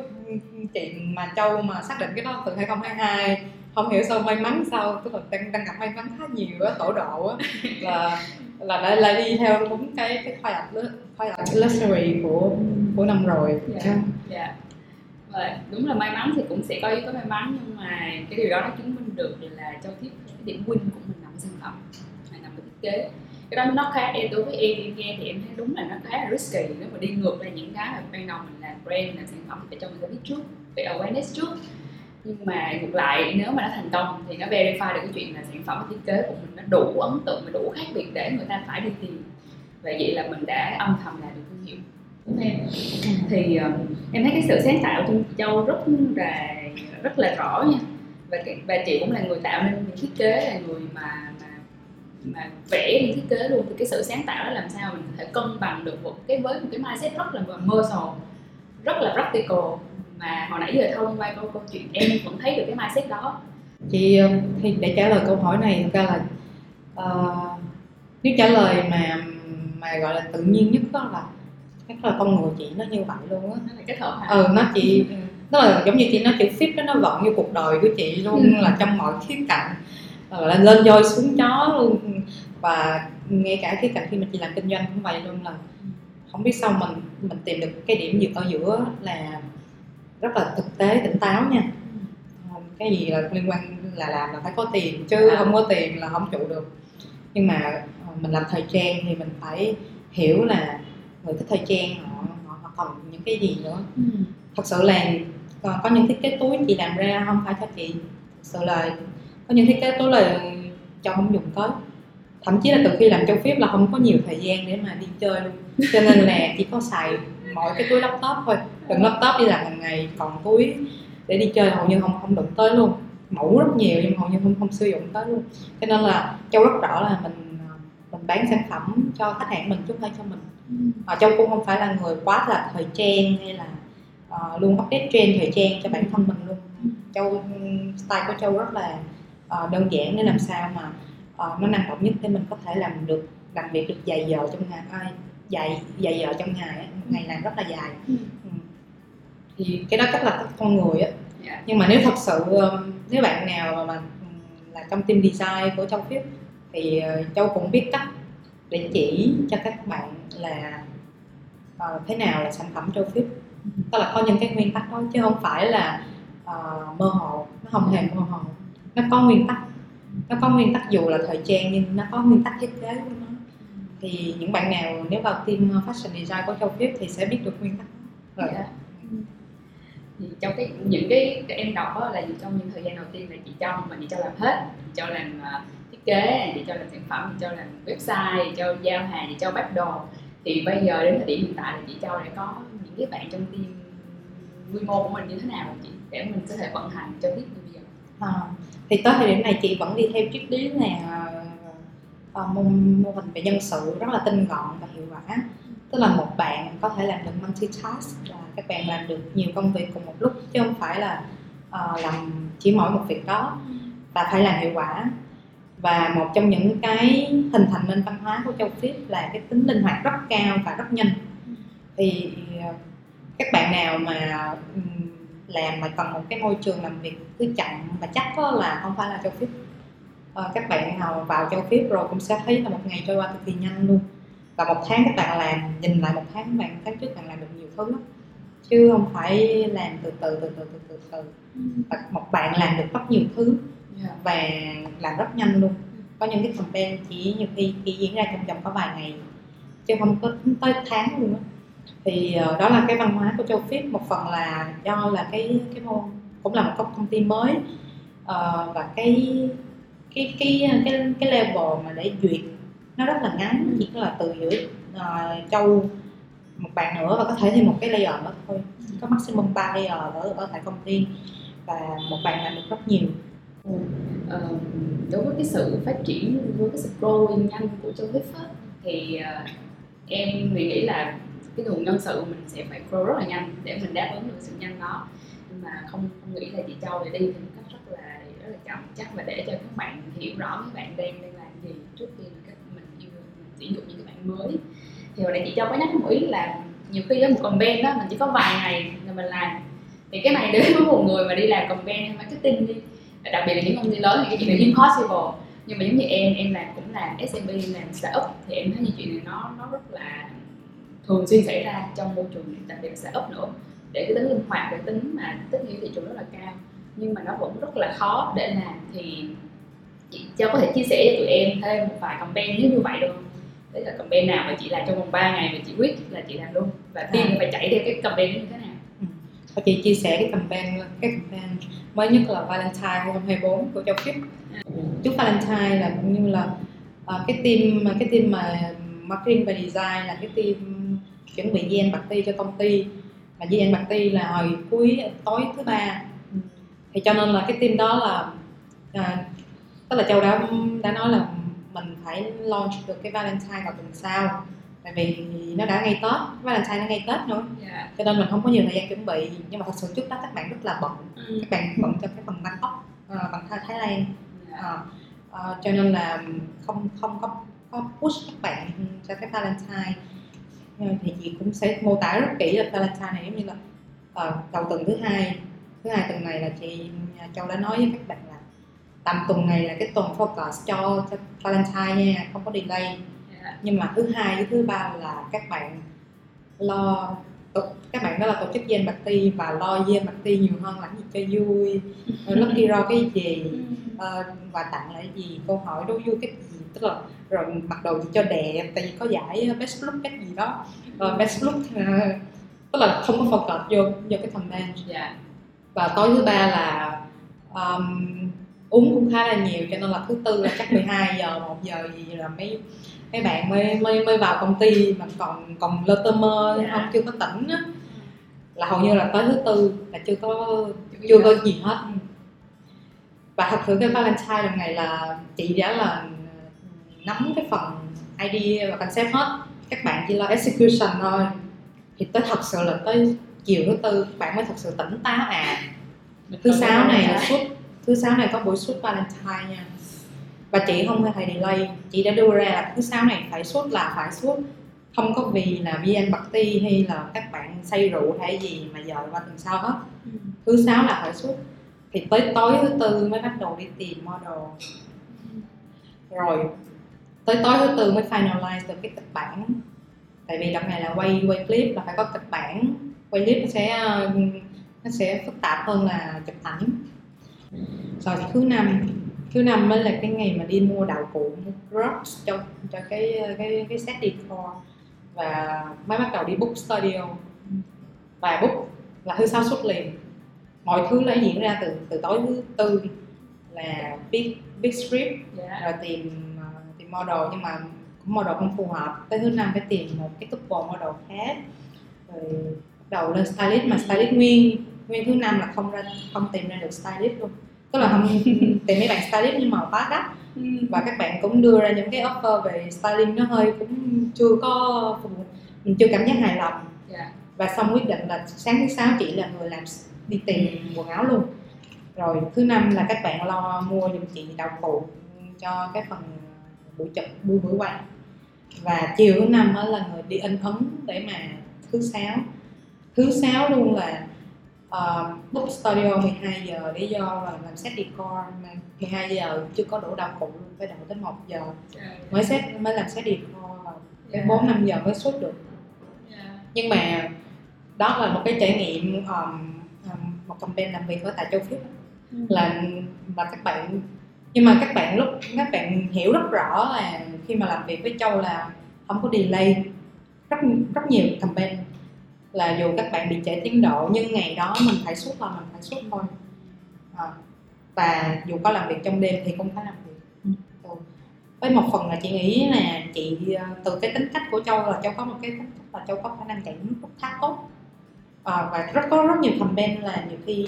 C: chị mà Châu mà xác định cái đó từ 2022 không hiểu sao may mắn sao tức là đang đang gặp may mắn khá nhiều á tổ độ á. Là là lại lại đi theo đúng cái cái khoai ẩm khoai ẩm luxury của của năm rồi.
B: Dạ yeah. yeah. Và đúng là may mắn thì cũng sẽ có yếu tố may mắn nhưng mà cái điều đó nó chứng minh được là cho thiết cái điểm win của mình nằm sản phẩm hay nằm ở thiết kế. Cái đó nó khá em đối với em em nghe thì em thấy đúng là nó khá là risky. Nếu mà đi ngược lại những cái mà ban đầu mình làm brand làm sản phẩm phải cho người ta biết trước về awareness trước. Nhưng mà ngược lại nếu mà nó thành công thì nó verify được cái chuyện là sản phẩm thiết kế của mình nó đủ ấn tượng và đủ khác biệt để người ta phải đi tìm. Và vậy là mình đã âm thầm làm được thương hiệu. Đúng không em? Thì um, em thấy cái sự sáng tạo trong chị Châu rất là rất là rõ nha. Và và chị cũng là người tạo nên những thiết kế là người mà mà mà vẽ những thiết kế luôn. Thì cái sự sáng tạo đó làm sao mình có thể cân bằng được một cái với một cái mindset rất là commercial rất là practical mà hồi nãy giờ thông qua câu câu chuyện em vẫn thấy được cái mindset đó.
C: Chị ờ, thì để trả lời câu hỏi này thực ra là uh, nếu trả lời mà mà gọi là tự nhiên nhất đó là chắc là con người chị nó như vậy luôn á.
B: Nó là kết hợp hả?
C: Ừ nó chị nó là giống như chị nói chữ fit đó nó vận như cuộc đời của chị luôn
B: Ừ.
C: là trong mọi khía cạnh. Ờ, là lên voi xuống chó luôn. Và ngay cả khía cạnh khi mà chị làm kinh doanh cũng vậy luôn là không biết sao mình mình tìm được cái điểm dược ở giữa là rất là thực tế tỉnh táo nha. Cái gì là liên quan là làm là phải có tiền chứ
B: À.
C: không có tiền là không trụ được. Nhưng mà ờ, mình làm thời trang thì mình phải hiểu là người thích thời trang họ họ, họ cần những cái gì nữa.
B: Ừ.
C: thật sự là có, có những thiết kế túi chị làm ra không phải cho chị. Thật sự là có những thiết kế túi là cho không dùng tới. Thậm chí là từ khi làm châu phép là không có nhiều thời gian để mà đi chơi luôn. Cho nên là chỉ có xài mỗi cái túi laptop thôi. Đừng laptop đi làm hàng ngày còn túi để đi chơi hầu như không không đụng tới luôn. Mẫu rất nhiều nhưng hầu như không không sử dụng tới luôn. Cho nên là châu rất rõ là mình à, mình bán sản phẩm cho khách hàng mình chứ không phải cho mình. À, châu cũng không phải là người quá là thời trang hay là uh, luôn update trend thời trang cho bản thân mình luôn. Châu style của châu rất là uh, đơn giản để làm sao mà uh, nó năng động nhất để mình có thể làm được làm việc được dài giờ trong ngày. ai dài dài giờ trong ngày ngày làm rất là dài.
B: Ừ.
C: Ừ. thì cái đó chắc là các con người á.
B: Dạ.
C: nhưng mà nếu thật sự ừm, nếu bạn nào mà là trong team design của châu Phip thì ờ, châu cũng biết cách để chỉ cho các bạn là ờ, thế nào là sản phẩm châu Phip tức là có những cái nguyên tắc đó chứ không phải là ờ, mơ hồ nó không hề mơ hồ. Nó có nguyên tắc. Nó có nguyên tắc dù là thời trang nhưng nó có nguyên tắc thiết kế của nó thì những bạn nào nếu vào team fashion design của châu Phip thì sẽ biết được nguyên tắc. Rồi.
B: Dạ. thì trong cái những cái, cái em đọc là trong những thời gian đầu tiên là chị cho mà chị cho làm hết chị cho làm ờ, thiết kế chị cho làm sản phẩm chị cho làm website chị cho giao hàng chị cho bắt đồ. Thì bây giờ đến thời điểm hiện tại là chị cho đã có những cái bạn trong team quy mô của mình như thế nào chị? Để mình có thể vận hành cho biết như bây giờ.
C: À, thì tới thời điểm này chị vẫn đi theo triết lý là Ờ, mô, mô hình về nhân sự rất là tinh gọn và hiệu quả. Tức là một bạn có thể làm được multitask là các bạn làm được nhiều công việc cùng một lúc chứ không phải là uh, làm chỉ mỗi một việc đó và phải làm hiệu quả. Và một trong những cái hình thành nên văn hóa của châu Phi là cái tính linh hoạt rất cao và rất nhanh. Thì ờ, các bạn nào mà làm mà cần một cái môi trường làm việc cứ chậm và chắc là không phải là châu Phi các bạn nào vào châu Phi rồi cũng sẽ thấy là một ngày trôi qua cực kỳ nhanh luôn. Và một tháng các bạn làm nhìn lại một tháng bạn tháng trước bạn làm được nhiều thứ lắm. Chứ không phải làm từ từ từ từ từ từ từ và một bạn làm được rất nhiều thứ
B: Dạ.
C: và làm rất nhanh luôn. Có những cái campaign chỉ nhiều khi chỉ diễn ra trong vòng có vài ngày chứ không có tới tháng luôn á. Thì ờ, đó là cái văn hóa của châu Phi. Một phần là do là cái cái môn cũng là một công công ty mới Ờ, và cái cái cái cái cái level mà để duyệt nó rất là ngắn chỉ là từ giữa ờ, châu một bạn nữa và có thể thêm một cái layer nữa thôi. Có maximum 3 layer ở ở tại công ty và một bạn làm được rất nhiều.
B: Ờ, đối với cái sự phát triển với cái sự growing nhanh của châu Hip á, thì ờ, em thì nghĩ là cái nguồn nhân sự mình sẽ phải grow rất là nhanh để mình đáp ứng được sự nhanh đó. Nhưng mà không không nghĩ là chị Châu để đi theo một cách rất là rất là chậm chắc là để cho các bạn hiểu rõ các bạn đang đang làm gì trước khi mà các mình yêu, mình tuyển dụng những cái bạn mới. Thì hồi nãy chị Châu có nhắc một ý là nhiều khi ở một campaign đó, mình chỉ có vài ngày là mình làm. Thì cái này đối với một người mà đi làm campaign hay marketing đi đặc biệt là những công ty lớn thì cái chuyện này impossible. Nhưng mà giống như em em làm cũng làm SMB làm startup, thì em thấy như chuyện này nó nó rất là thường xuyên xảy ra trong môi trường, đặc biệt là startup nữa. Để cái tính linh hoạt, cái tính mà tất nghi thị trường rất là cao nhưng mà nó vẫn rất là khó để làm thì chị Châu có thể chia sẻ cho tụi em thêm một vài campaign nếu như vậy được không? đấy là campaign nào mà chị làm trong vòng 3 ngày mà chị quyết là chị làm luôn và team
C: À.
B: phải chạy theo cái campaign như thế nào
C: Và chị chia sẻ cái campaign cái campaign mới nhất là Valentine 2024 của Châu Khiết. Chúc Valentine là cũng như là ờ, cái team cái team mà marketing và design là cái team chuẩn bị gen party cho công ty mà gen party là hồi cuối tối thứ ba thì cho nên là cái team đó là à, tức là Châu đã đã nói là mình phải launch được cái Valentine vào tuần sau. Tại vì nó đã ngay Tết Valentine nó ngay Tết nữa
B: dạ.
C: Cho nên mình không có nhiều thời gian chuẩn bị. Nhưng mà thật sự trước đó các bạn rất là bận.
B: Ừ.
C: các bạn bận cho cái phần Bangkok uh, bằng Thái Lan.
B: Dạ.
C: Ờ, ờ, cho nên là không không có có push các bạn cho cái Valentine. Ờ, thì chị cũng sẽ mô tả rất kỹ là Valentine này giống như là ờ, đầu tuần thứ hai thứ hai tuần này là chị à, Châu đã nói với các bạn là tầm tuần này là cái tuần focus cho, cho Valentine nha không có delay.
B: Dạ.
C: nhưng mà thứ hai với thứ ba là các bạn lo tổ, các bạn đó là tổ chức gen party và lo gen party nhiều hơn làm gì cho vui. Rồi lucky draw cái gì ờ, và tặng là cái gì câu hỏi đố vui cái gì tức là rồi mặc đồ cho đẹp tại vì có giải best look cái gì đó. Ờ, best look ờ, tức là không có focus vô vô cái campaign
B: dạ
C: và tối thứ ba là um, uống cũng khá là nhiều cho nên là thứ tư là chắc 12 giờ 1 giờ gì là mấy mấy bạn mới mới mới vào công ty mà còn còn lơ tơ mơ
B: Dạ.
C: không chưa có tỉnh á. Là hầu như là tới thứ tư là chưa có chưa có gì hết. Và thật sự cái Valentine lần này là chị đã là nắm cái phần idea và concept hết. Các bạn chỉ lo execution thôi. Thì tới thật sự là tới chiều thứ tư bạn mới thật sự tỉnh táo à. Thứ sáu này là suốt thứ sáu này có buổi suốt Valentine nha. Và chị không hề delay chị đã đưa ra là thứ sáu này phải suốt là phải suốt. Không có vì là VN Party hay là các bạn say rượu hay gì mà giờ qua tuần sau hết.
B: Ừ.
C: thứ sáu là phải suốt. Thì tới tối thứ tư mới bắt đầu đi tìm model. Rồi tới tối thứ tư mới finalize được cái kịch bản. Tại vì đợt này là quay quay clip là phải có kịch bản quay clip nó sẽ ờ, nó sẽ phức tạp hơn là chụp ảnh. Rồi thứ năm thứ năm mới là cái ngày mà đi mua đạo cụ mua props cho cho cái cái cái set decor. Và mới bắt đầu đi book studio. Và book là thứ sáu xuất liền. Mọi thứ lấy diễn ra từ từ tối thứ tư là big big script.
B: Dạ
C: rồi tìm ờ, tìm model nhưng mà model không phù hợp. Tới thứ năm phải tìm một cái couple model khác. Rồi đầu lên stylist mà stylist nguyên nguyên thứ năm là không ra không tìm ra được stylist luôn. Tức là không tìm mấy bạn stylist nhưng mà quá đắt. Và các bạn cũng đưa ra những cái offer về styling nó hơi cũng chưa có mình chưa cảm giác hài lòng.
B: Dạ.
C: Và xong quyết định là sáng thứ sáu chị là người làm đi tìm quần áo luôn. Rồi thứ năm là các bạn lo mua giùm chị đạo cụ cho cái phần buổi chụp buổi buổi quay và chiều thứ năm là người đi in ấn để mà thứ sáu thứ sáu luôn là uh, book studio 12 giờ lý do là làm set decor mà 12 giờ chưa có đủ đạo cụ luôn phải đợi tới 1 giờ mới set mới làm set decor và
B: Dạ.
C: bốn năm giờ mới xuất được.
B: Dạ.
C: Nhưng mà đó là một cái trải nghiệm um, um, một campaign làm việc ở tại châu Phiết là là các bạn nhưng mà các bạn lúc các bạn hiểu rất rõ là khi mà làm việc với châu là không có delay rất rất nhiều campaign là dù các bạn bị trễ tiến độ nhưng ngày đó mình phải xuất là mình phải xuất thôi. À, và dù có làm việc trong đêm thì cũng phải làm việc.
B: Ừ.
C: Ừ. với một phần là chị nghĩ là chị ờ, từ cái tính cách của châu là châu có một cái tính cách là châu có khả năng chạy nước khá tốt. À, và rất có rất nhiều campaign là nhiều khi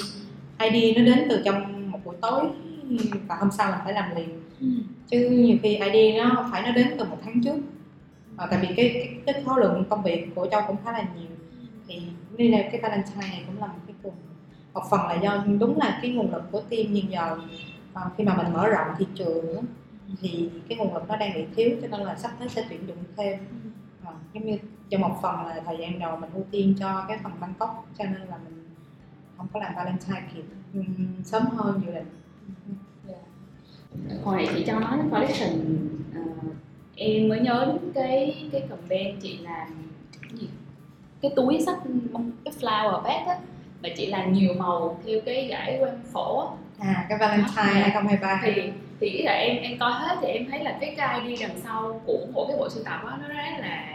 C: ID nó đến từ trong một buổi tối và hôm sau mình phải làm liền. Chứ nhiều khi ID nó phải nó đến từ một tháng trước. À, tại vì cái, cái cái khối lượng công việc của châu cũng khá là nhiều thì nên là cái Valentine này cũng là một cái cùng một phần là do đúng là cái nguồn lực của team nhưng giờ. À, khi mà mình mở rộng thị trường thì cái nguồn lực nó đang bị thiếu cho nên là sắp tới sẽ tuyển dụng thêm. À, giống như cho một phần là thời gian đầu mình ưu tiên cho cái phần Bangkok cho nên là mình không có làm Valentine kịp. Um, sớm hơn dự định. Dạ.
B: Hồi nãy chị cho nói đến collection uh, em mới nhớ đến cái cái campaign chị làm cái túi sách cái flower bag á mà chị làm nhiều màu theo cái giải quan phổ á.
C: à cái Valentine 2023
B: thì thì ý là em em coi hết thì em thấy là cái cái ID đằng sau của mỗi cái bộ sưu tập đó nó rất là,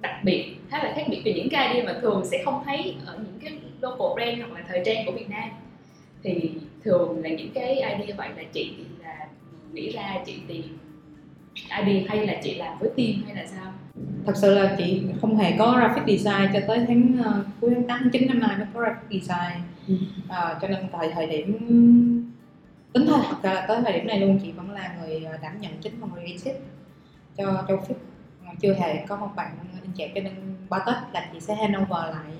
B: đặc biệt khá là khác biệt từ những cái ID mà thường sẽ không thấy ở những cái local brand hoặc là thời trang của Việt Nam. Thì thường là những cái ID như vậy là chị là nghĩ ra chị tìm ID hay là chị làm với team hay là sao
C: thật sự là chị không hề có graphic design cho tới tháng uh, cuối tháng 8 tháng 9 năm nay mới có graphic design.
B: Ừ.
C: à, cho nên thời thời điểm tính thôi thật ra là tới thời điểm này luôn chị vẫn là người ờ, đảm nhận chính phần creative cho châu Phúc. Chưa hề có một bạn in chẹp cho nên qua tết là chị sẽ hand over lại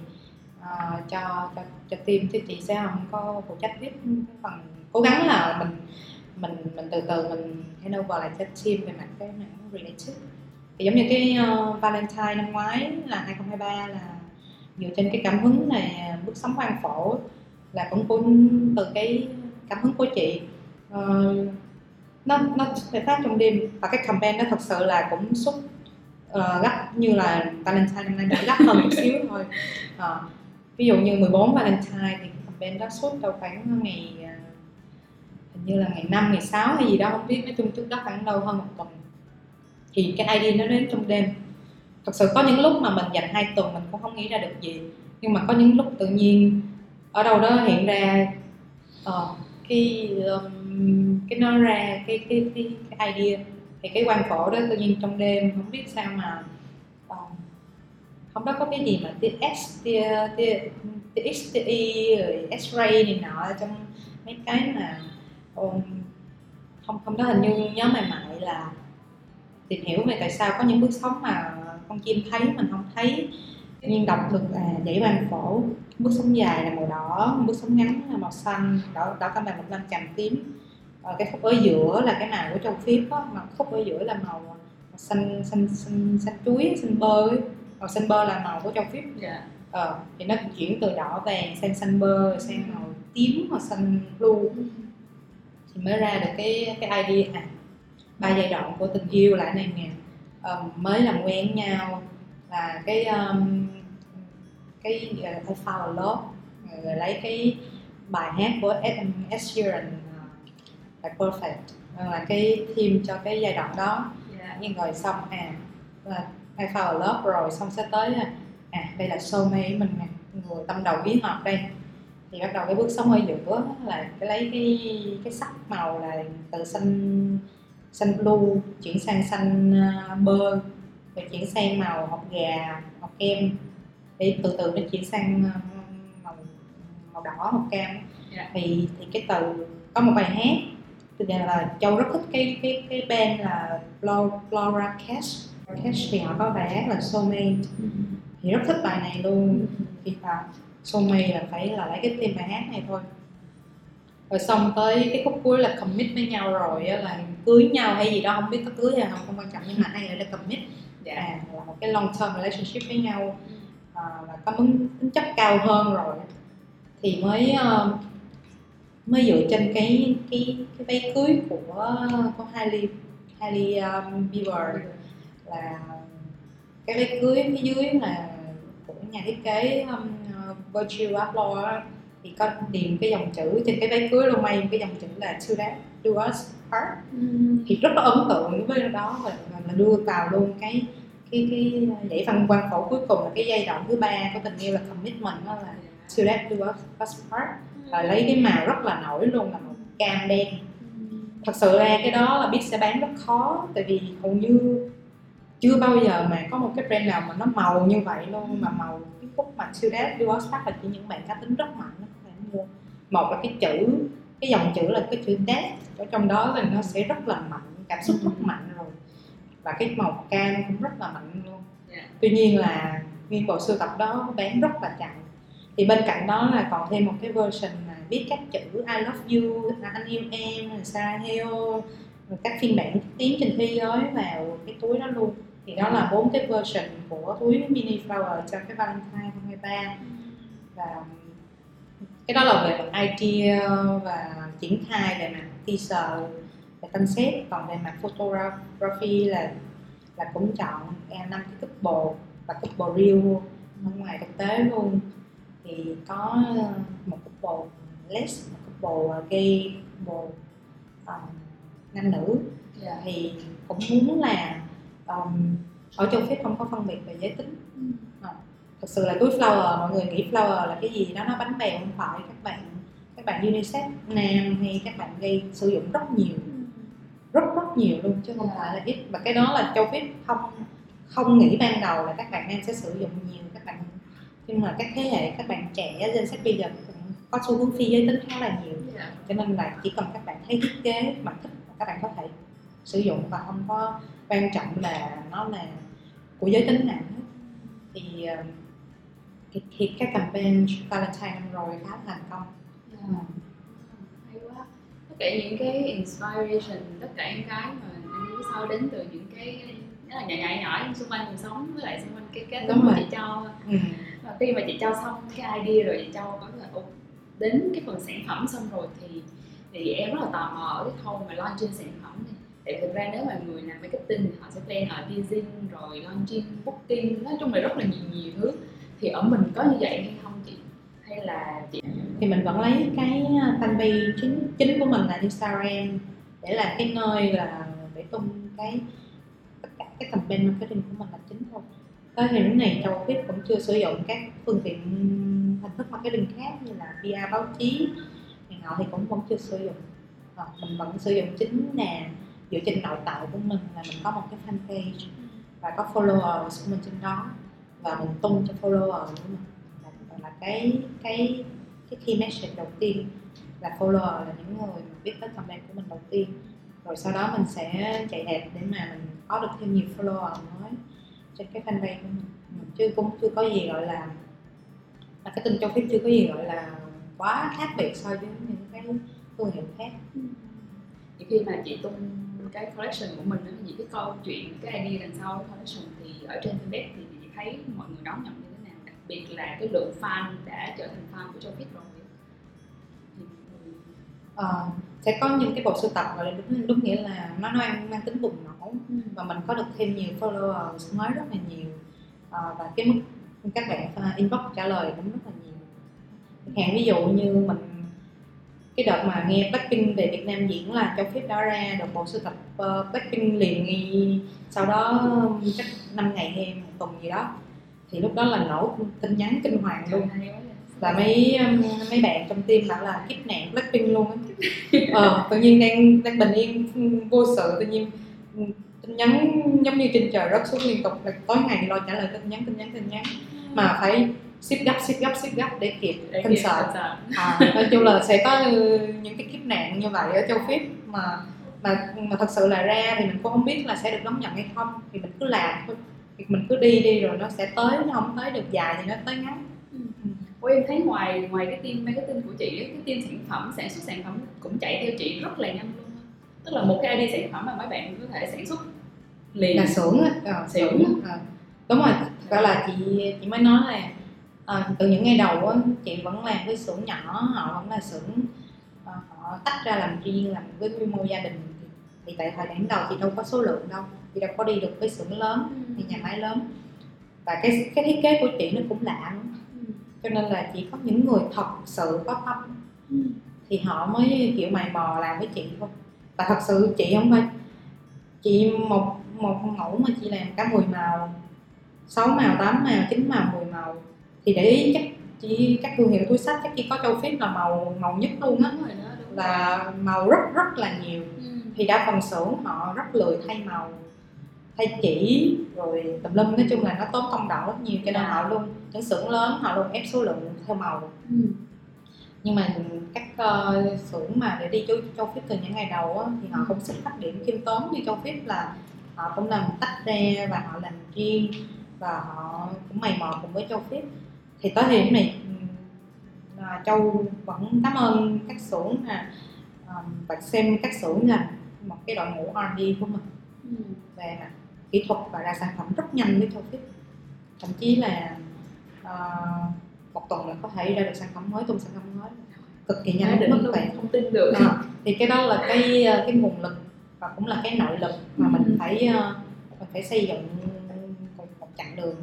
C: uh, cho cho cho team chứ chị sẽ không có phụ trách viết phần cố gắng là mình mình mình từ từ mình hand over lại cho team về mặt cái mảng related thì giống như cái uh, Valentine năm ngoái là 2023 là dựa trên cái cảm hứng này bước sóng quan phổ là cũng cũng từ cái cảm hứng của chị. Uh, nó nó phải phát trong đêm và cái campaign nó thật sự là cũng xuất uh, ờ, gấp như là Valentine năm nay đã gấp hơn một xíu thôi. Uh, ví dụ như 14 Valentine thì campaign đó xuất đâu khoảng ngày à, hình như là ngày 5, ngày 6 hay gì đó không biết nói chung trước đó khoảng đâu hơn một tuần thì cái ID nó đến trong đêm. Thật sự có những lúc mà mình dành hai tuần mình cũng không nghĩ ra được gì nhưng mà có những lúc tự nhiên ở đâu đó hiện ra uh, cái um, cái nó ra cái cái cái, cái idea thì cái quan phổ đó tự nhiên trong đêm không biết sao mà uh, không đó có cái gì mà TX, X tia rồi X-ray này nọ trong mấy cái mà um, không không đó hình như nhớ mày mày là tìm hiểu về tại sao có những bước sống mà con chim thấy mình không thấy. Nhiên đọc được là dãy van phổ bước sống dài là màu đỏ bước sống ngắn là màu xanh đỏ đỏ cam vàng một năm tràm tím. Ờ, cái khúc ở giữa là cái màu của châu phiếp á mà khúc ở giữa là màu, màu xanh xanh xanh xanh chuối xanh bơ ấy. màu xanh bơ là màu của châu phiếp yeah. Ờ, thì nó chuyển từ đỏ vàng sang xanh bơ sang màu tím hoặc xanh blue. Thì mới ra được cái cái idea. à ba giai đoạn của tình yêu lại này nè um, mới làm quen nhau và cái um, cái là I found a love rồi lấy cái bài hát của Ed, Sheeran uh, là perfect là cái theme cho cái giai đoạn đó yeah. Dạ. nhưng rồi xong à là I found a love rồi xong sẽ tới à đây là soulmate mình nè người tâm đầu ý hợp đây thì bắt đầu cái bước sống ở giữa là cái lấy cái cái sắc màu là từ xanh xanh blue chuyển sang xanh uh, bơ rồi chuyển sang màu hột gà màu kem để từ từ nó chuyển sang uh, màu màu đỏ màu cam yeah. Dạ. thì thì cái từ có một bài hát thì là châu rất thích cái cái cái band là Flora Cash Cash thì họ có bài hát là Soulmate mm-hmm. thì rất thích bài này luôn thì là Soulmate là phải là lấy cái tên bài hát này thôi rồi xong tới cái khúc cuối là commit với nhau rồi là cưới nhau hay gì đó không biết có cưới hay không không quan trọng nhưng mà ai lại đây commit. Dạ. à, là một cái long term relationship với nhau à, là có tính, tính chất cao hơn rồi. Thì mới uh, mới dựa trên cái cái cái váy cưới của của Hailey Hailey um, Bieber. Là cái váy cưới phía dưới là của nhà thiết kế um, uh, Virgil Abloh thì có điền cái dòng chữ trên cái váy cưới luôn may cái dòng chữ là to that do us part. Ừ. thì rất là ấn tượng với đó và là đưa vào luôn cái cái cái dãy văn quan phổ cuối cùng là cái giai đoạn thứ ba của tình yêu là commitment đó là to that do us, us part. Và lấy cái màu rất là nổi luôn là màu cam đen. Thật sự ra cái đó là biết sẽ bán rất khó tại vì hầu như chưa bao giờ mà có một cái brand nào mà nó màu như vậy luôn mà màu cái khúc mà do us part là chỉ những bạn cá tính rất mạnh một là cái chữ cái dòng chữ là cái chữ death ở trong đó là nó sẽ rất là mạnh cảm xúc rất mạnh rồi và cái màu cam cũng rất là mạnh luôn yeah. Dạ. tuy nhiên là nguyên bộ sưu tập đó bán rất là chậm thì bên cạnh đó là còn thêm một cái version là viết các chữ I love you anh yêu em Sarah Heo các phiên bản tiếng trên thế giới vào cái túi đó luôn thì đó là bốn cái version của túi mini flower cho cái Valentine 2023 và cái đó là về mặt idea và triển khai về mặt teaser và concept. Còn về mặt photography là là cũng chọn năm cái couple và couple real ở ngoài thực tế luôn. Thì có một couple less một couple gay couple uh, nam nữ.
B: Dạ.
C: thì cũng muốn là um, ở châu Phi không có phân biệt về giới tính thực sự là túi flower mọi người nghĩ flower là cái gì? Đó nó bánh bèo không phải. Các bạn các bạn unisex nam hay các bạn gay sử dụng rất nhiều. Rất rất nhiều luôn chứ không phải là ít. Và cái đó là châu Phi không không nghĩ ban đầu là các bạn nam sẽ sử dụng nhiều các bạn. Nhưng mà các thế hệ các bạn trẻ gen Z bây giờ cũng có xu hướng phi giới tính khá là nhiều.
B: Dạ.
C: cho nên là chỉ cần các bạn thấy thiết kế mà thích các bạn có thể sử dụng và không có quan trọng là nó là của giới tính nào hết. Thì thì, thì cái campaign Valentine năm rồi khá là thành công.
B: Dạ. hay quá. Tất cả những cái inspiration tất cả những cái mà em nghĩ sau đến từ những cái rất là nhỏ nhỏ nhỏ xung quanh cuộc sống với lại xung quanh cái cái
C: Đúng
B: mà chị cho
C: ừ.
B: và khi mà chị cho xong cái idea rồi chị cho có là "Ồ, đến cái phần sản phẩm xong rồi thì thì em rất là tò mò ở cái khâu mà launching sản phẩm này. Tại thực ra nếu mà người làm marketing thì họ sẽ plan ở teasing rồi launching booking nói chung là rất là nhiều nhiều thứ thì ở mình có như vậy hay không chị? Hay là chị
C: thì mình vẫn lấy cái à, fanpage chính chính của mình là Instagram để là cái nơi là để tung cái tất cả cái campaign marketing của mình là chính thôi. Tới thời lúc này châu Viết cũng chưa sử dụng các phương tiện hình thức marketing khác như là PR báo chí này nọ thì cũng vẫn chưa sử dụng. À, mình vẫn sử dụng chính là dựa trên nội tại của mình là mình có một cái fanpage và có followers của mình trên đó và mình tung cho follower của mình là, là cái cái cái key message đầu tiên là follower là những người mà biết tới comment của mình đầu tiên. Rồi sau đó mình sẽ chạy đẹp để mà mình có được thêm nhiều follower mới trên cái fanpage của mình. Chứ cũng chưa có gì gọi là là cái tin cho phép chưa có gì gọi là quá khác biệt so với những cái thương hiệu khác.
B: Thì khi mà chị tung cái collection của mình những thì cái câu chuyện cái idea đằng sau cái collection thì ở trên fanpage thì thấy mọi người đón nhận như thế nào? Đặc biệt là cái lượng fan đã trở thành fan của Châu Fit rồi.
C: Ờ, sẽ có những cái bộ sưu tập gọi là đúng đúng nghĩa là nó mang mang tính bùng nổ và mình có được thêm nhiều followers mới rất là nhiều. Ờ, và cái mức các bạn uh, inbox trả lời cũng rất là nhiều. Hạn ví dụ như mình cái đợt mà nghe Blackpink về Việt Nam diễn là Châu Phép đã ra đợt bộ sưu tập uh, Blackpink liền nghi sau đó chắc 5 ngày hay một tuần gì đó. Thì lúc đó là nổ tin nhắn kinh hoàng luôn.
B: Là
C: và mấy mấy bạn trong team bảo là kiếp nạn Blackpink luôn á. Ờ, tự nhiên đang đang bình yên vô sự tự nhiên tin nhắn giống như trên trời rớt xuống liên tục là tối ngày lo trả lời tin nhắn tin nhắn tin nhắn. Mà phải ship gấp ship gấp ship gấp để kịp
B: Để kịp concert.
C: à, nói chung là sẽ có ừ, những cái kiếp nạn như vậy ở châu Phi. Mà mà mà thật sự là ra thì mình cũng không biết là sẽ được đón nhận hay không. Thì mình cứ làm thôi. Việc mình cứ đi đi rồi nó sẽ tới nó không tới được dài thì nó tới ngắn.
B: Ủa em thấy ngoài ngoài cái team marketing của chị cái team sản phẩm sản xuất sản phẩm cũng chạy theo chị rất là nhanh luôn tức là một cái idea sản phẩm mà mấy bạn có thể sản xuất liền.
C: Là xưởng á. Ờ,
B: Xưởng.
C: Ờ. đúng rồi. Gọi là chị chị mới nói là ờ, từ những ngày đầu á chị vẫn làm với xưởng nhỏ họ vẫn là xưởng ờ, họ tách ra làm riêng làm với quy mô gia đình. Thì, tại thời điểm đầu chị đâu có số lượng đâu chị đâu có đi được với xưởng lớn hay nhà máy lớn. Và cái cái thiết kế của chị nó cũng lạ lắm cho nên là chỉ có những người thật sự có tâm. Thì họ mới kiểu mày mò làm với chị thôi. Và thật sự chị không phải chị một một mẫu mà chị làm cả 10 màu 6 màu 8 màu 9 màu 10 màu thì để ý chắc chỉ các thương hiệu túi sách chắc chỉ có châu Phép là màu màu nhất luôn á. Là màu rất rất là nhiều.
B: Ừ.
C: thì đa phần xưởng họ rất lười thay màu thay chỉ rồi tùm lum. Nói chung là nó tốn công đoạn rất nhiều cho nên
B: Dạ.
C: họ luôn những xưởng lớn họ luôn ép số lượng theo màu.
B: Ừ.
C: nhưng mà các uh, xưởng mà để đi châu, châu Phép từ những ngày đầu á, thì họ cũng xuất phát điểm khiêm tốn như châu Phép là họ cũng làm tách ra và họ làm riêng và họ cũng mày mò cùng với châu Phép thì tới thời điểm này là châu vẫn cảm ơn các xưởng um, và xem các xưởng là một cái đội ngũ R&D của mình
B: Ừ.
C: về kỹ thuật và ra sản phẩm rất nhanh với Phép thậm chí là uh, một tuần là có thể ra được sản phẩm mới tung sản phẩm mới cực kỳ nhanh
B: đỉnh
C: mức vậy
B: không tin được
C: à, thì cái đó là cái ờ, cái nguồn lực và cũng là cái nội lực mà mình
B: Ừ.
C: phải ờ, mình phải xây dựng một, một chặng đường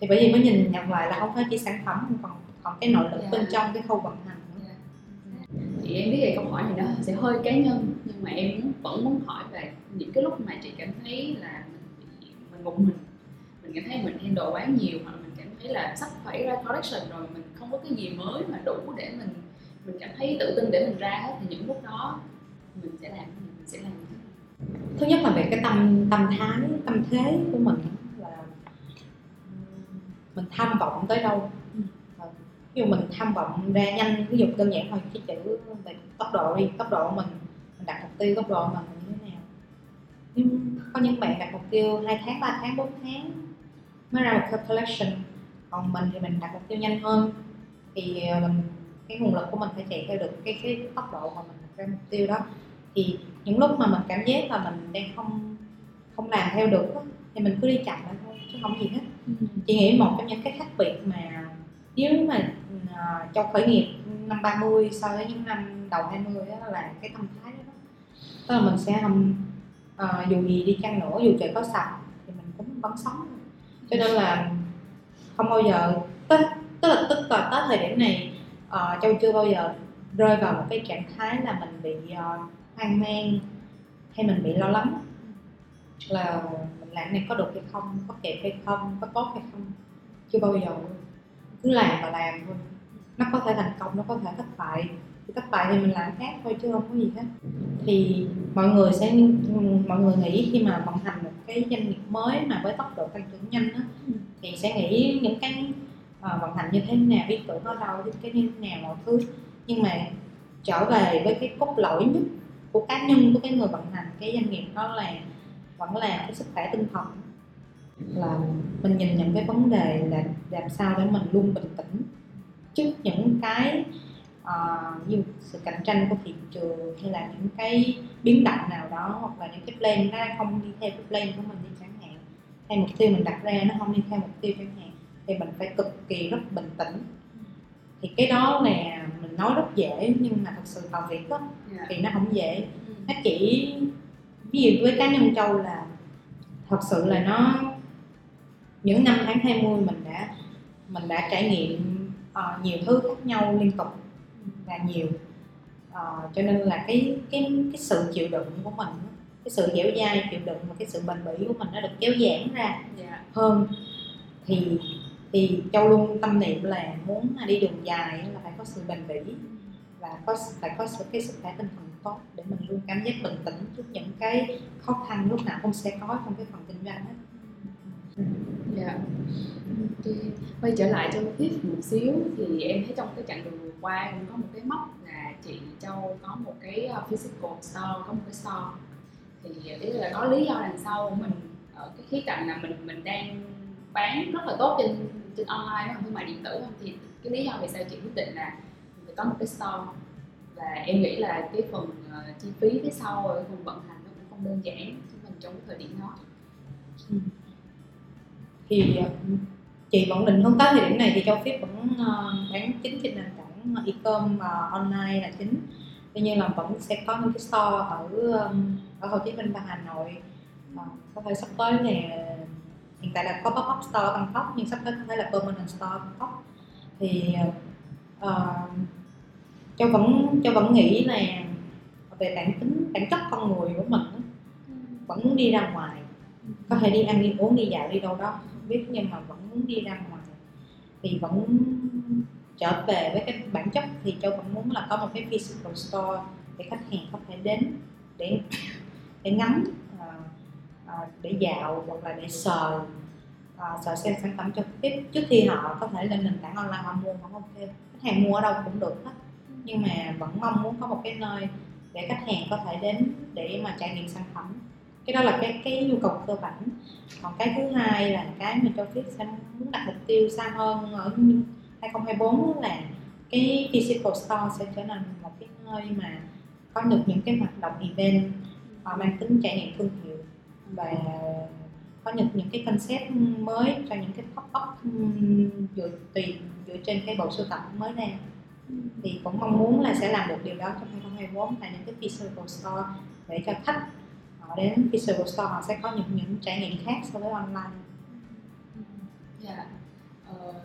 C: thì bởi vì mới nhìn nhận lại là không phải chỉ sản phẩm không còn còn cái nội lực
B: Dạ.
C: bên trong cái khâu vận hành. Nữa
B: thì em biết về câu hỏi này nó sẽ hơi cá nhân nhưng mà em vẫn muốn hỏi về những cái lúc mà chị cảm thấy là mình mình một mình. Mình cảm thấy mình handle quá nhiều hoặc mình cảm thấy là sắp phải ra collection rồi mình không có cái gì mới mà đủ để mình mình cảm thấy tự tin để mình ra hết thì những lúc đó mình sẽ làm mình sẽ làm
C: thứ nhất là về cái tâm tâm thái tâm thế của mình mình tham vọng tới đâu?
B: Ừ.
C: Ờ, ví dụ mình tham vọng ra nhanh ví dụ đơn giản thôi cái chữ về tốc độ đi tốc độ mình mình đặt mục tiêu tốc độ mình như thế nào? Nhưng có những bạn đặt mục tiêu 2 tháng 3 tháng 4 tháng mới ra một cái collection còn mình thì mình đặt mục tiêu nhanh hơn. Thì ờ, mình cái nguồn lực của mình phải chạy theo được cái cái tốc độ mà mình đặt ra mục tiêu đó. Thì những lúc mà mình cảm giác là mình đang không không làm theo được thì mình cứ đi chậm lại thôi chứ không gì hết Ừ. chị nghĩ một trong những cái khác biệt mà nếu mà ờ, uh, trong khởi nghiệp năm 30 so với những năm đầu 20 đó là cái tâm thái đó. Tức là mình sẽ không uh, ờ, dù gì đi chăng nữa dù trời có sập thì mình cũng vẫn sống. Cho nên là không bao giờ tức tức là tức là tới thời điểm này uh, châu chưa bao giờ rơi vào một cái trạng thái là mình bị uh, hoang mang hay mình bị lo lắng. Là làm này có được hay không có kịp hay không có tốt hay không? Chưa bao giờ. Cứ làm và làm thôi. Nó có thể thành công nó có thể thất bại. Thì thất bại thì mình làm khác thôi chứ không có gì hết. Thì mọi người sẽ mọi người nghĩ khi mà vận hành một cái doanh nghiệp mới mà với tốc độ tăng trưởng nhanh á, thì sẽ nghĩ những cái uh, vận hành như thế nào ý tưởng ở đâu cái như thế nào mọi thứ. Nhưng mà trở về với cái cốt lõi nhất của cá nhân của cái người vận hành cái doanh nghiệp đó là vẫn là cái sức khỏe tinh thần. Là mình nhìn nhận cái vấn đề là làm sao để mình luôn bình tĩnh trước những cái uh, như sự cạnh tranh của thị trường hay là những cái biến động nào đó hoặc là những cái plan nó không đi theo cái plan của mình đi chẳng hạn. Hay mục tiêu mình đặt ra nó không đi theo mục tiêu chẳng hạn thì mình phải cực kỳ rất bình tĩnh. Thì cái đó là mình nói rất dễ nhưng mà thật sự vào việc đó,
B: Dạ.
C: thì nó không dễ. Nó chỉ ví dụ với cá nhân châu là thật sự là nó những năm tháng 20 mình đã mình đã trải nghiệm ờ, nhiều thứ khác nhau liên tục và nhiều. Ờ, cho nên là cái cái cái sự chịu đựng của mình cái sự dẻo dai chịu đựng và cái sự bền bỉ của mình nó được kéo giãn ra
B: Dạ.
C: hơn. Thì thì châu luôn tâm niệm là muốn đi đường dài là phải có sự bền bỉ và có phải có sự cái sức khỏe tinh thần tốt để mình luôn cảm giác bình tĩnh trước những cái khó khăn lúc nào cũng sẽ có trong cái phần kinh doanh hết
B: Dạ. Ok. Quay trở lại cho tiếp một xíu thì em thấy trong cái chặng đường vừa qua cũng có một cái mốc là chị Châu có một cái ờ, physical store, có một cái store thì ờ, ý là có lý do đằng sau của mình ở cái khía cạnh là mình mình đang bán rất là tốt trên trên online không thương mại điện tử không thì cái lý do vì sao chị quyết định là mình phải có một cái store và em nghĩ là cái phần uh, chi phí phía sau ở phần vận hành nó cũng không đơn giản cho mình trong cái thời điểm đó. Ừ.
C: Thì ờ, chị vẫn định hướng tới thời điểm này thì châu Phép vẫn ờ, bán chính trên nền tảng e-com và online là chính. Tuy nhiên là vẫn sẽ có những cái store ở ở Hồ Chí Minh và Hà Nội. Và có thể sắp tới là hiện tại là có pop up store ở Bangkok nhưng sắp tới có thể là permanent store ở Bangkok. Thì châu vẫn châu vẫn nghĩ là về bản tính bản chất con người của mình á, vẫn muốn đi ra ngoài. Có thể đi ăn đi uống đi dạo đi đâu đó không biết nhưng mà vẫn muốn đi ra ngoài. Thì vẫn trở về với cái bản chất thì châu vẫn muốn là có một cái physical store để khách hàng có thể đến để để ngắm ờ, ờ, để dạo hoặc là để sờ ờ, sờ xem sản phẩm trực tiếp trước khi họ có thể lên nền tảng online họ mua vẫn ok khách hàng mua ở đâu cũng được hết nhưng mà vẫn mong muốn có một cái nơi để khách hàng có thể đến để mà trải nghiệm sản phẩm. Cái đó là cái cái nhu cầu cơ bản. Còn cái thứ hai là cái mà cho biết sẽ muốn đặt mục tiêu xa hơn ở 2024 là cái physical store sẽ trở thành một cái nơi mà có được những cái hoạt động event uh, mang tính trải nghiệm thương hiệu và có được những cái concept mới cho những cái pop up dựa tùy dựa trên cái bộ sưu tập mới ra thì cũng mong muốn là sẽ làm được điều đó trong 2024 tại những cái physical store để cho khách họ đến physical store họ sẽ có những những trải nghiệm khác so với online.
B: Yeah. Uh,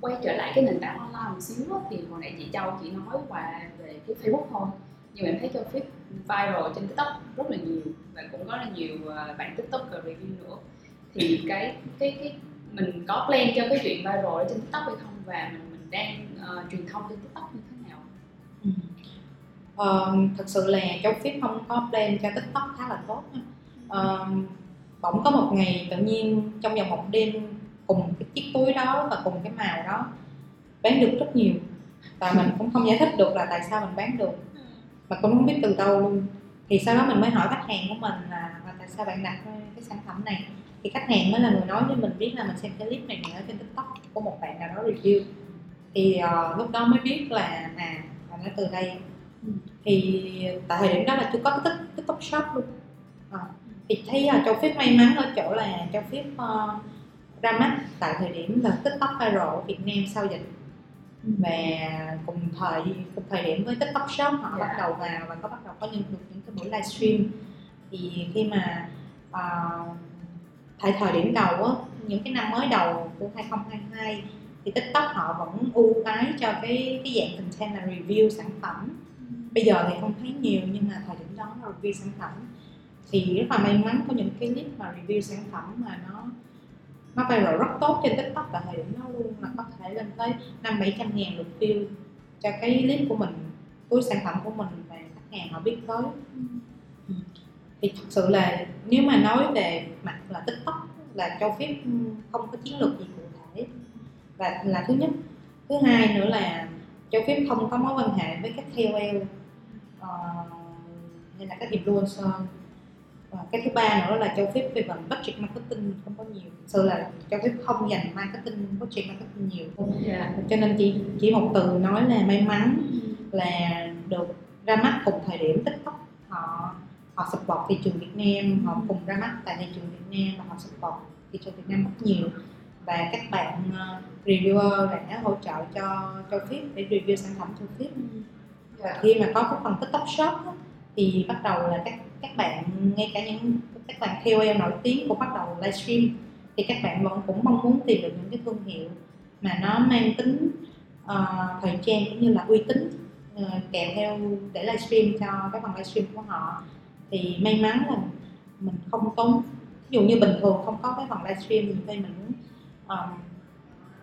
B: quay trở lại cái nền tảng online một xíu đó, thì hồi nãy chị Châu chỉ nói qua về cái Facebook thôi. Nhưng mà em thấy cho feed viral trên TikTok rất là nhiều và cũng có là nhiều ờ, bạn TikToker review nữa. Thì cái cái cái mình có plan cho cái chuyện viral ở trên TikTok hay không? Và mình mình đang uh, truyền thông trên TikTok như thế nào?
C: Ừ. ờ, thật sự là châu phép không có plan cho tiktok khá là tốt ờ, bỗng có một ngày tự nhiên trong vòng một đêm cùng cái chiếc túi đó và cùng cái màu đó bán được rất nhiều. Và mình cũng không giải thích được là tại sao mình bán được. Mà cũng không biết từ đâu luôn. Thì sau đó mình mới hỏi khách hàng của mình là, là tại sao bạn đặt cái sản phẩm này? Thì khách hàng mới là người nói với mình biết là mình xem cái clip này ở trên tiktok của một bạn nào đó review thì uh, lúc đó mới biết là à là nó từ đây. Thì tại thời điểm đó là chưa có cái tiktok shop luôn. À, thì thấy uh, châu phép may mắn ở chỗ là châu phép uh, ra mắt tại thời điểm là tiktok viral ở việt nam sau dịch. Và cùng thời cùng thời điểm với tiktok shop họ yeah. bắt đầu vào và có bắt đầu có những được những cái buổi livestream. Thì khi mà uh, tại thời điểm đầu á những cái năm mới đầu của 2022 thì tiktok họ vẫn ưu ái cho cái cái dạng content là review sản phẩm. Bây giờ thì không thấy nhiều nhưng mà thời điểm đó là review sản phẩm thì rất là may mắn có những cái clip mà review sản phẩm mà nó nó viral rất tốt trên tiktok tại thời điểm đó luôn là có thể lên tới năm bảy trăm ngàn lượt view cho cái clip của mình với sản phẩm của mình và khách hàng họ biết tới. Ừ. thì thật sự là nếu mà nói về mặt là tiktok là cho phép không có chiến lược gì cụ thể và là thứ nhất. Thứ hai nữa là cho phép không có mối quan hệ với các KOL uh, ờ, hay là các influencer. Và cái thứ ba nữa là cho phép về phần budget marketing không có nhiều. Thực sự là cho phép không dành marketing budget marketing nhiều. Yeah. Dạ. cho nên chỉ chỉ một từ nói là may mắn là được ra mắt cùng thời điểm tiktok. Họ họ support thị trường Việt Nam họ cùng ra mắt tại thị trường Việt Nam và họ support thị trường Việt Nam rất nhiều và các bạn uh, reviewer đã hỗ trợ cho cho phép để review sản phẩm cho phép và khi mà có cái phần tiktok shop đó, thì bắt đầu là các các bạn ngay cả những các bạn KOL nổi tiếng cũng bắt đầu livestream. Thì các bạn vẫn cũng mong muốn tìm được những cái thương hiệu mà nó mang tính uh, thời trang cũng như là uy tín uh, kèm theo để livestream cho các phần livestream của họ. Thì may mắn là mình không tốn ví dụ như bình thường không có cái phần livestream thì mình uh,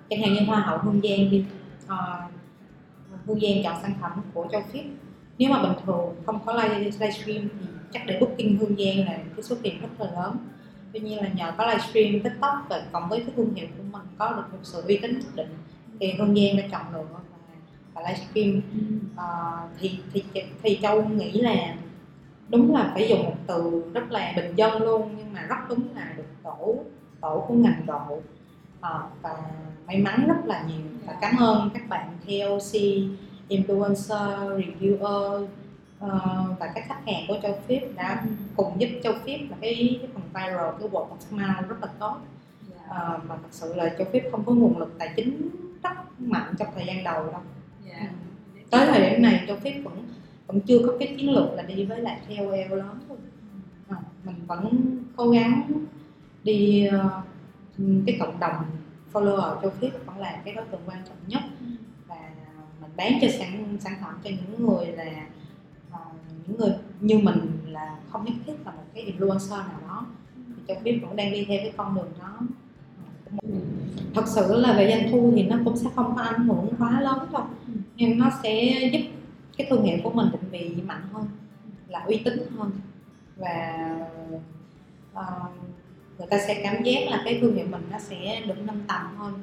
C: chẳng hạn như hoa hậu hương giang đi. Uh, hương giang chọn sản phẩm của châu phiết nếu mà bình thường không có live livestream thì chắc để booking hương giang là cái số tiền rất là lớn. Tuy nhiên là nhờ có livestream tiktok và cộng với cái thương hiệu của mình có được một sự uy tín nhất định thì hương giang đã chọn lựa và, và livestream uh, thì thì thì châu nghĩ là đúng là phải dùng một từ rất là bình dân luôn nhưng mà rất đúng là được tổ tổ của ngành độ và may mắn rất là nhiều và cảm ơn các bạn TLC influencer reviewer uh, và các khách hàng của Châu Phip đã ừ. cùng giúp Châu Phip là cái, cái phần viral cái word of mouth rất là tốt yeah. Uh, mà thật sự là Châu Phip không có nguồn lực tài chính rất mạnh trong thời gian đầu đâu yeah. Dạ. ừ. tới thời điểm này Châu Phip vẫn vẫn chưa có cái chiến lược là đi với lại KOL lớn luôn à, mình vẫn cố gắng đi uh, cái cộng đồng follower cho phép vẫn là cái đối tượng quan trọng nhất. Và mình bán cho sản sản phẩm cho những người là uh, những người như mình là không nhất thiết là một cái influencer nào đó. Thì cho phép vẫn đang đi theo cái con đường đó. Thật sự là về doanh thu thì nó cũng sẽ không có ảnh hưởng quá lớn đâu. Nhưng nó sẽ giúp cái thương hiệu của mình định vị mạnh hơn là uy tín hơn. Và uh, người ta sẽ cảm giác là cái thương hiệu mình nó sẽ được nâng tầm hơn.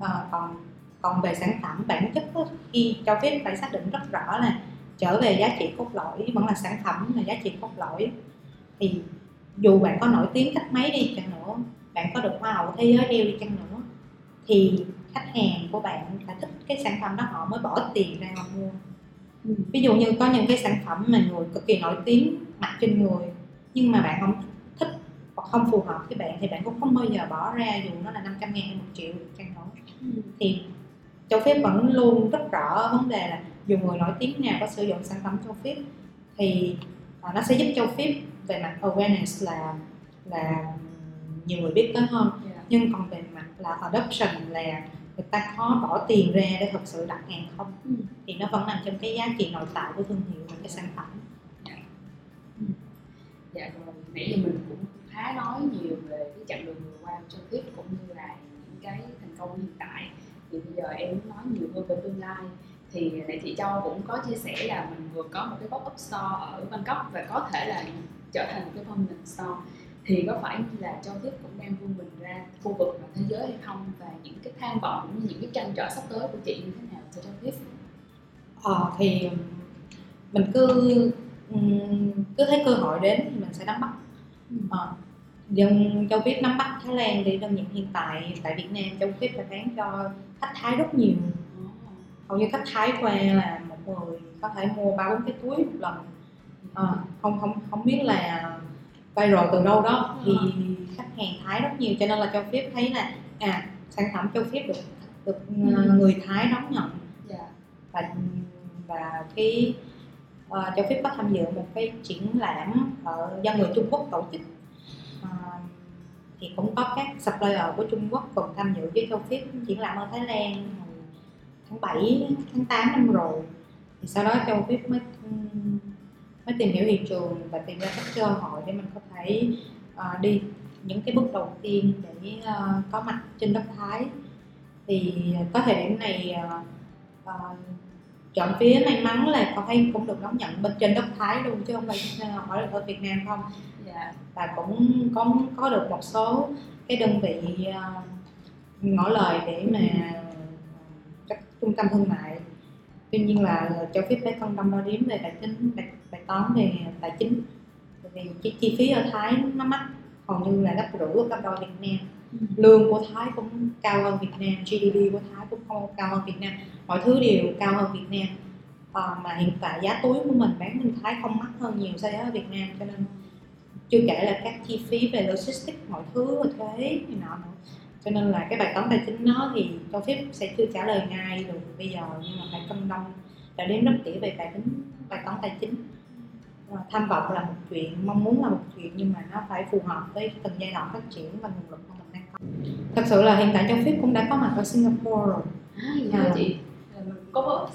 C: À, còn còn về sản phẩm bản chất đó, khi cho phép phải xác định rất rõ là trở về giá trị cốt lõi vẫn là sản phẩm là giá trị cốt lõi. Thì dù bạn có nổi tiếng cách mấy đi chăng nữa bạn có được hoa hậu thế giới đeo đi chăng nữa thì khách hàng của bạn phải thích cái sản phẩm đó họ mới bỏ tiền ra họ mua. Ví dụ như có những cái sản phẩm mà người cực kỳ nổi tiếng mặc trên người nhưng mà bạn không thích không phù hợp với bạn thì bạn cũng không bao giờ bỏ ra dù nó là 500 ngàn hay một triệu chăng nữa thì châu phép vẫn luôn rất rõ vấn đề là dù người nổi tiếng nào có sử dụng sản phẩm châu phép thì uh, nó sẽ giúp châu phép về mặt awareness là là nhiều người biết tới hơn. Yeah. nhưng còn về mặt là adoption là người ta khó bỏ tiền ra để thật sự đặt hàng không.
B: Ừ.
C: thì nó vẫn nằm trong cái giá trị nội tại của thương hiệu và cái sản phẩm.
B: Dạ rồi nãy giờ mình cũng khá nói nhiều về cái chặng đường vừa qua của Châu Tiếp cũng như là những cái thành công hiện tại. Thì bây giờ em muốn nói nhiều hơn về tương lai. Thì đại chị Châu cũng có chia sẻ là mình vừa có một cái pop-up store ở Bangkok và có thể là trở thành một cái permanent store. Thì có phải như là Châu Tiếp cũng đang vươn mình ra khu vực và thế giới hay không? Và những cái tham vọng cũng như những cái tranh trở sắp tới của chị như thế nào cho Châu Tiếp
C: ờ, thì mình cứ cứ thấy cơ hội đến thì mình sẽ nắm bắt ờ, dân châu Viết nắm bắt Thái Lan thì đơn giản hiện tại tại Việt Nam châu Viết phải bán cho khách Thái rất nhiều. Hầu như khách Thái qua là một người có thể mua ba bốn cái túi một lần. Ờ, không không không biết là viral từ đâu đó thì khách hàng Thái rất nhiều cho nên là châu Viết thấy là à sản phẩm châu Viết được được ờ,
B: Ừ.
C: người Thái đón nhận.
B: Dạ.
C: Và và cái Ờ, uh, châu Phép có tham dự một cái triển lãm ở do người Trung Quốc tổ chức. Uh, thì cũng có các supplier của Trung Quốc cùng tham dự với châu Phép triển lãm ở Thái Lan tháng 7 tháng 8 năm rồi. Thì sau đó châu Phép mới mới tìm hiểu thị trường và tìm ra các cơ hội để mình có thể uh, đi những cái bước đầu tiên để uh, có mặt trên đất Thái. Thì có thời điểm này uh, chọn phía may mắn là con thấy cũng được đón nhận bên trên đất Thái luôn chứ không phải ờ, ở ở Việt Nam không.
B: Dạ.
C: Và cũng có có được một số cái đơn vị ờ, ngỏ lời để mà các trung tâm thương mại. Tuy nhiên là cho phép phải cân đong đo đếm về tài chính bài, bài toán về tài chính. Vì chi, chi phí ở Thái nó mắc hầu như là gấp rưỡi gấp đôi Việt Nam lương của Thái cũng cao hơn Việt Nam GDP của Thái cũng không cao hơn Việt Nam. Mọi thứ đều cao hơn Việt Nam. À, mà hiện tại giá túi của mình bán bên Thái không mắc hơn nhiều so với ở Việt Nam cho nên chưa kể là các chi phí về logistics mọi thứ và thuế này nọ nữa. Cho nên là cái bài toán tài chính nó thì cho phép sẽ chưa trả lời ngay được bây giờ nhưng mà phải cân đông đã đến rất kỹ về tài chính bài toán tài chính. Tham vọng là một chuyện mong muốn là một chuyện nhưng mà nó phải phù hợp với từng giai đoạn phát triển và nguồn lực thật sự là hiện tại châu Phép cũng đã có mặt ở Singapore rồi.
B: À, hả
C: À.
B: chị? Có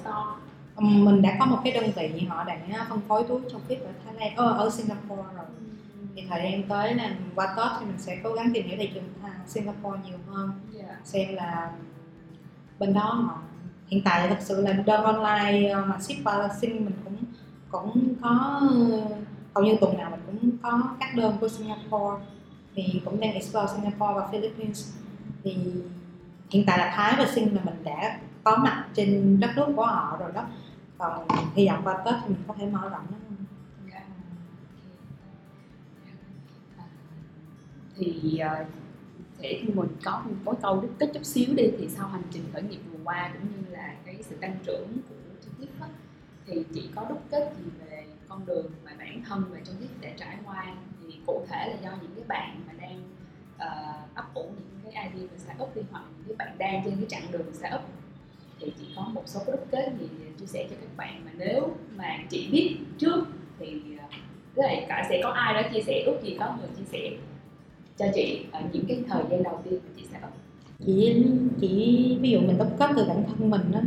C: Ừm, mình đã có một cái đơn vị họ đã phân phối túi châu Phép ở Thái Lan ờ, ở Singapore rồi. Thì thời gian tới là qua Tết thì mình sẽ cố gắng tìm hiểu thị trường à, Singapore nhiều hơn.
B: Dạ.
C: Xem là bên đó họ hiện tại thật sự là đơn online ờ, mà ship qua Sing mình cũng cũng có hầu như tuần nào mình cũng có các đơn của Singapore thì cũng đang explore Singapore và Philippines. Thì hiện tại là Thái và Sing là mình đã có mặt trên đất nước của họ rồi đó. Còn hy vọng qua Tết thì mình có thể mở rộng nó hơn.
B: dạ. Thì ờ, mình có một cái câu đúc kết chút xíu đi thì sau hành trình khởi nghiệp vừa qua cũng như là cái sự tăng trưởng của trực tiếp thì chị có đúc kết gì về con đường mà bản thân và trong tiếp đã trải qua? Cụ thể là do những cái bạn mà đang ờ, uh, ấp ủ những cái idea về startup đi hoặc những cái bạn đang trên cái chặng đường startup thì chị có một số cái đúc kết gì chia sẻ cho các bạn mà nếu mà chị biết trước thì ờ, với cả sẽ có ai đó chia sẻ ước gì có người chia sẻ cho chị ở những cái thời gian đầu tiên của chị sẽ up.
C: Chị chỉ ví dụ mình đóng góp từ bản thân mình đó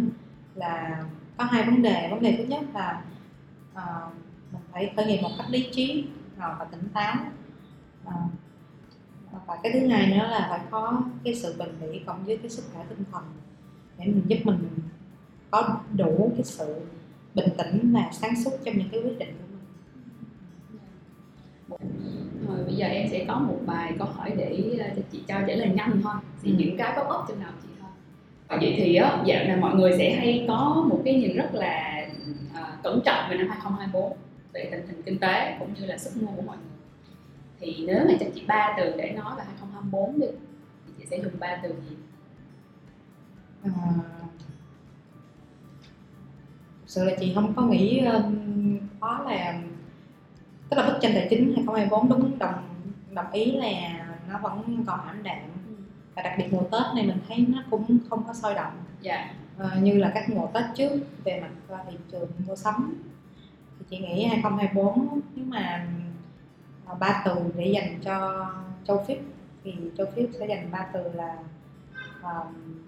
C: là có hai vấn đề. Vấn đề thứ nhất là uh, mình phải khởi nghiệp một cách lý trí ờ, và tỉnh táo. Ờ, và cái thứ hai nữa là phải có cái sự bền bỉ cộng với cái sức khỏe tinh thần để mình giúp mình có đủ cái sự bình tĩnh và sáng suốt trong những cái quyết định của mình.
B: Rồi bây giờ em sẽ có một vài câu hỏi để ờ, cho chị cho trả lời nhanh thôi. Thì
C: Ừ.
B: những cái pop up trong đầu chị thôi. Và vậy thì á, dạo này mọi người sẽ hay có một cái nhìn rất là ờ, cẩn trọng về năm 2024 về tình hình kinh tế cũng như là sức mua của mọi người. Thì nếu mà cho chị ba từ để nói về 2024 đi thì chị sẽ dùng ba từ gì?
C: Ờ, thực sự là chị không có nghĩ khó là tức là bức tranh tài chính 2024 đúng đồng đồng ý là nó vẫn còn ảm đạm. Và đặc biệt mùa Tết này mình thấy nó cũng không có sôi động.
B: Dạ.
C: Ờ, như là các mùa Tết trước về mặt ờ, thị trường mua sắm thì chị nghĩ 2024 nếu mà ờ, ba từ để dành cho châu Phích thì châu Phích sẽ dành ba từ là um,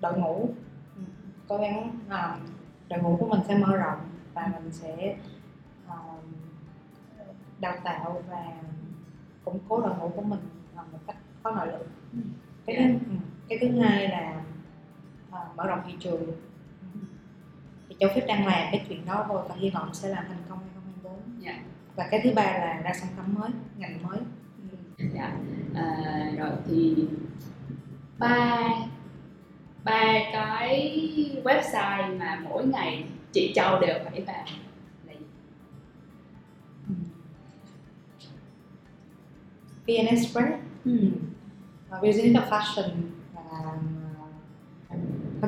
C: đội ngũ. Ừ, cố gắng uh, đội ngũ của mình sẽ mở rộng và mình sẽ uh, đào tạo và củng cố đội ngũ của mình một cách có nội lực. Ừ. cái thứ, ừ, cái thứ hai là uh, mở rộng thị trường thì châu Phép đang làm cái chuyện đó rồi và hy vọng sẽ làm thành công 2024 yeah. và cái thứ ba là ra sản phẩm mới ngành mới
B: dạ à, rồi thì ba ba cái website mà mỗi ngày chị Châu đều phải vào?
C: VN Express, ừ. uh, Business of Fashion và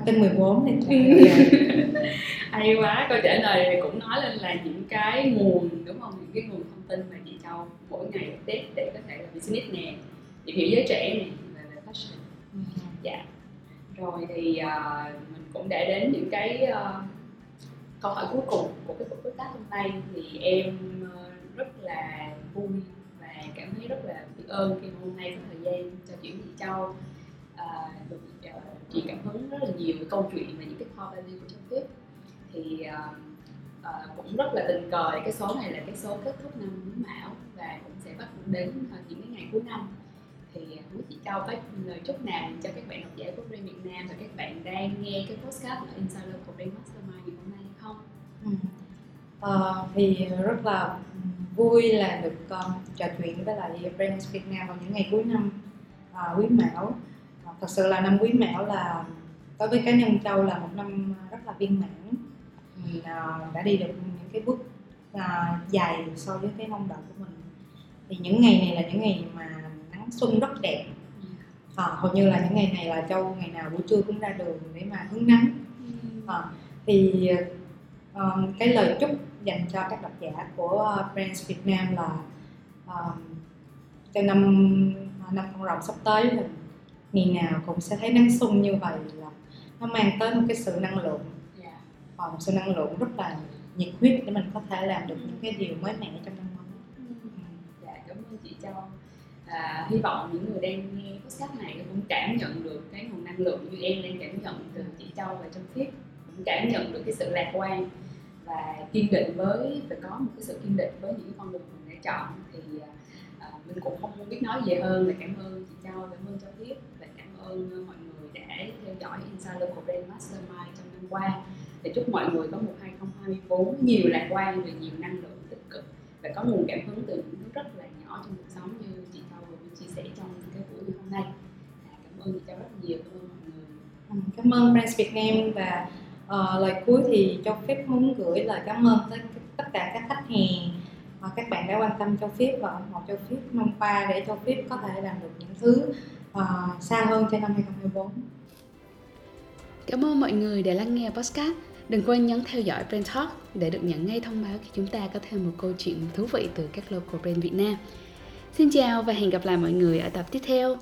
C: kênh 14 thì
B: hay quá câu trả lời này cũng nói lên là những cái nguồn đúng không? Những cái nguồn thông tin mà chị Châu mỗi ngày update để có thể là business nè tìm hiểu giới trẻ nè về, về fashion. Ừ. dạ. Rồi thì uh, mình cũng đã đến những cái uh, câu hỏi cuối cùng của cái cuộc podcast hôm nay. Thì em uh, rất là vui và cảm thấy rất là biết ơn khi hôm nay có thời gian cho chuyện chị Châu uh, được uh, chị cảm hứng rất là nhiều câu chuyện về những cái core value của trong tiếp thì uh, uh, cũng rất là tình cờ cái số này là cái số kết thúc năm quý mão và cũng sẽ bắt đến uh, những cái ngày cuối năm thì uh, chị Châu có lời chúc nào cho các bạn học giả của Brain Việt Nam và các bạn đang nghe cái podcast ở Insider của Brain Mastermind ngày hôm nay không? Ừ.
C: Uh, thì rất là vui là được um, trò chuyện với lại Brain Việt Nam vào những ngày cuối năm uh, quý mão thật sự là năm quý mão là đối với cá nhân Châu là một năm rất là viên mãn. Mình uh, đã đi được những cái bước uh, dài so với cái mong đợi của mình. Thì những ngày này là những ngày mà nắng xuân rất đẹp. À, hầu như là những ngày này là châu ngày nào buổi trưa cũng ra đường để mà hứng nắng. À, thì uh, cái lời chúc dành cho các độc giả của Brands Việt Nam là uh, cho năm năm con rồng sắp tới là ngày nào cũng sẽ thấy nắng xuân như vậy là nó mang tới một cái sự năng lượng. Và một sự năng lượng rất là nhiệt huyết để mình có thể làm được những cái điều mới mẻ trong năm mới.
B: Ừ. dạ cảm ơn chị châu. À, hy vọng những người đang nghe podcast này cũng cảm nhận được cái nguồn năng lượng như em đang cảm nhận từ chị châu và trong thiết. Cũng cảm nhận được cái sự lạc quan và kiên định với phải có một cái sự kiên định với những con đường mình đã chọn. Thì à, mình cũng không biết nói gì hơn. Là cảm ơn chị châu cảm ơn châu cảm ơn mọi người đã theo dõi Insider Local Brand Mastermind trong năm qua. Để chúc mọi người có một 2024 nhiều lạc quan và nhiều năng lượng tích cực. Và có nguồn cảm hứng từ những thứ rất là nhỏ trong cuộc sống như chị Thâu vừa chia sẻ trong cái buổi ngày hôm nay. À, cảm ơn chị Châu rất nhiều cảm ơn mọi người.
C: Ừ, cảm ơn Brands Việt Nam và uh, lời cuối thì cho phép muốn gửi lời cảm ơn tới tất cả các khách hàng và các bạn đã quan tâm cho phép và ủng hộ cho phép năm qua để cho phép có thể làm được những thứ uh, xa hơn cho năm 2024
A: Cảm ơn mọi người đã lắng nghe podcast. Đừng quên nhấn theo dõi Brand Talk để được nhận ngay thông báo khi chúng ta có thêm một câu chuyện thú vị từ các local brand Việt Nam. Xin chào và hẹn gặp lại mọi người ở tập tiếp theo.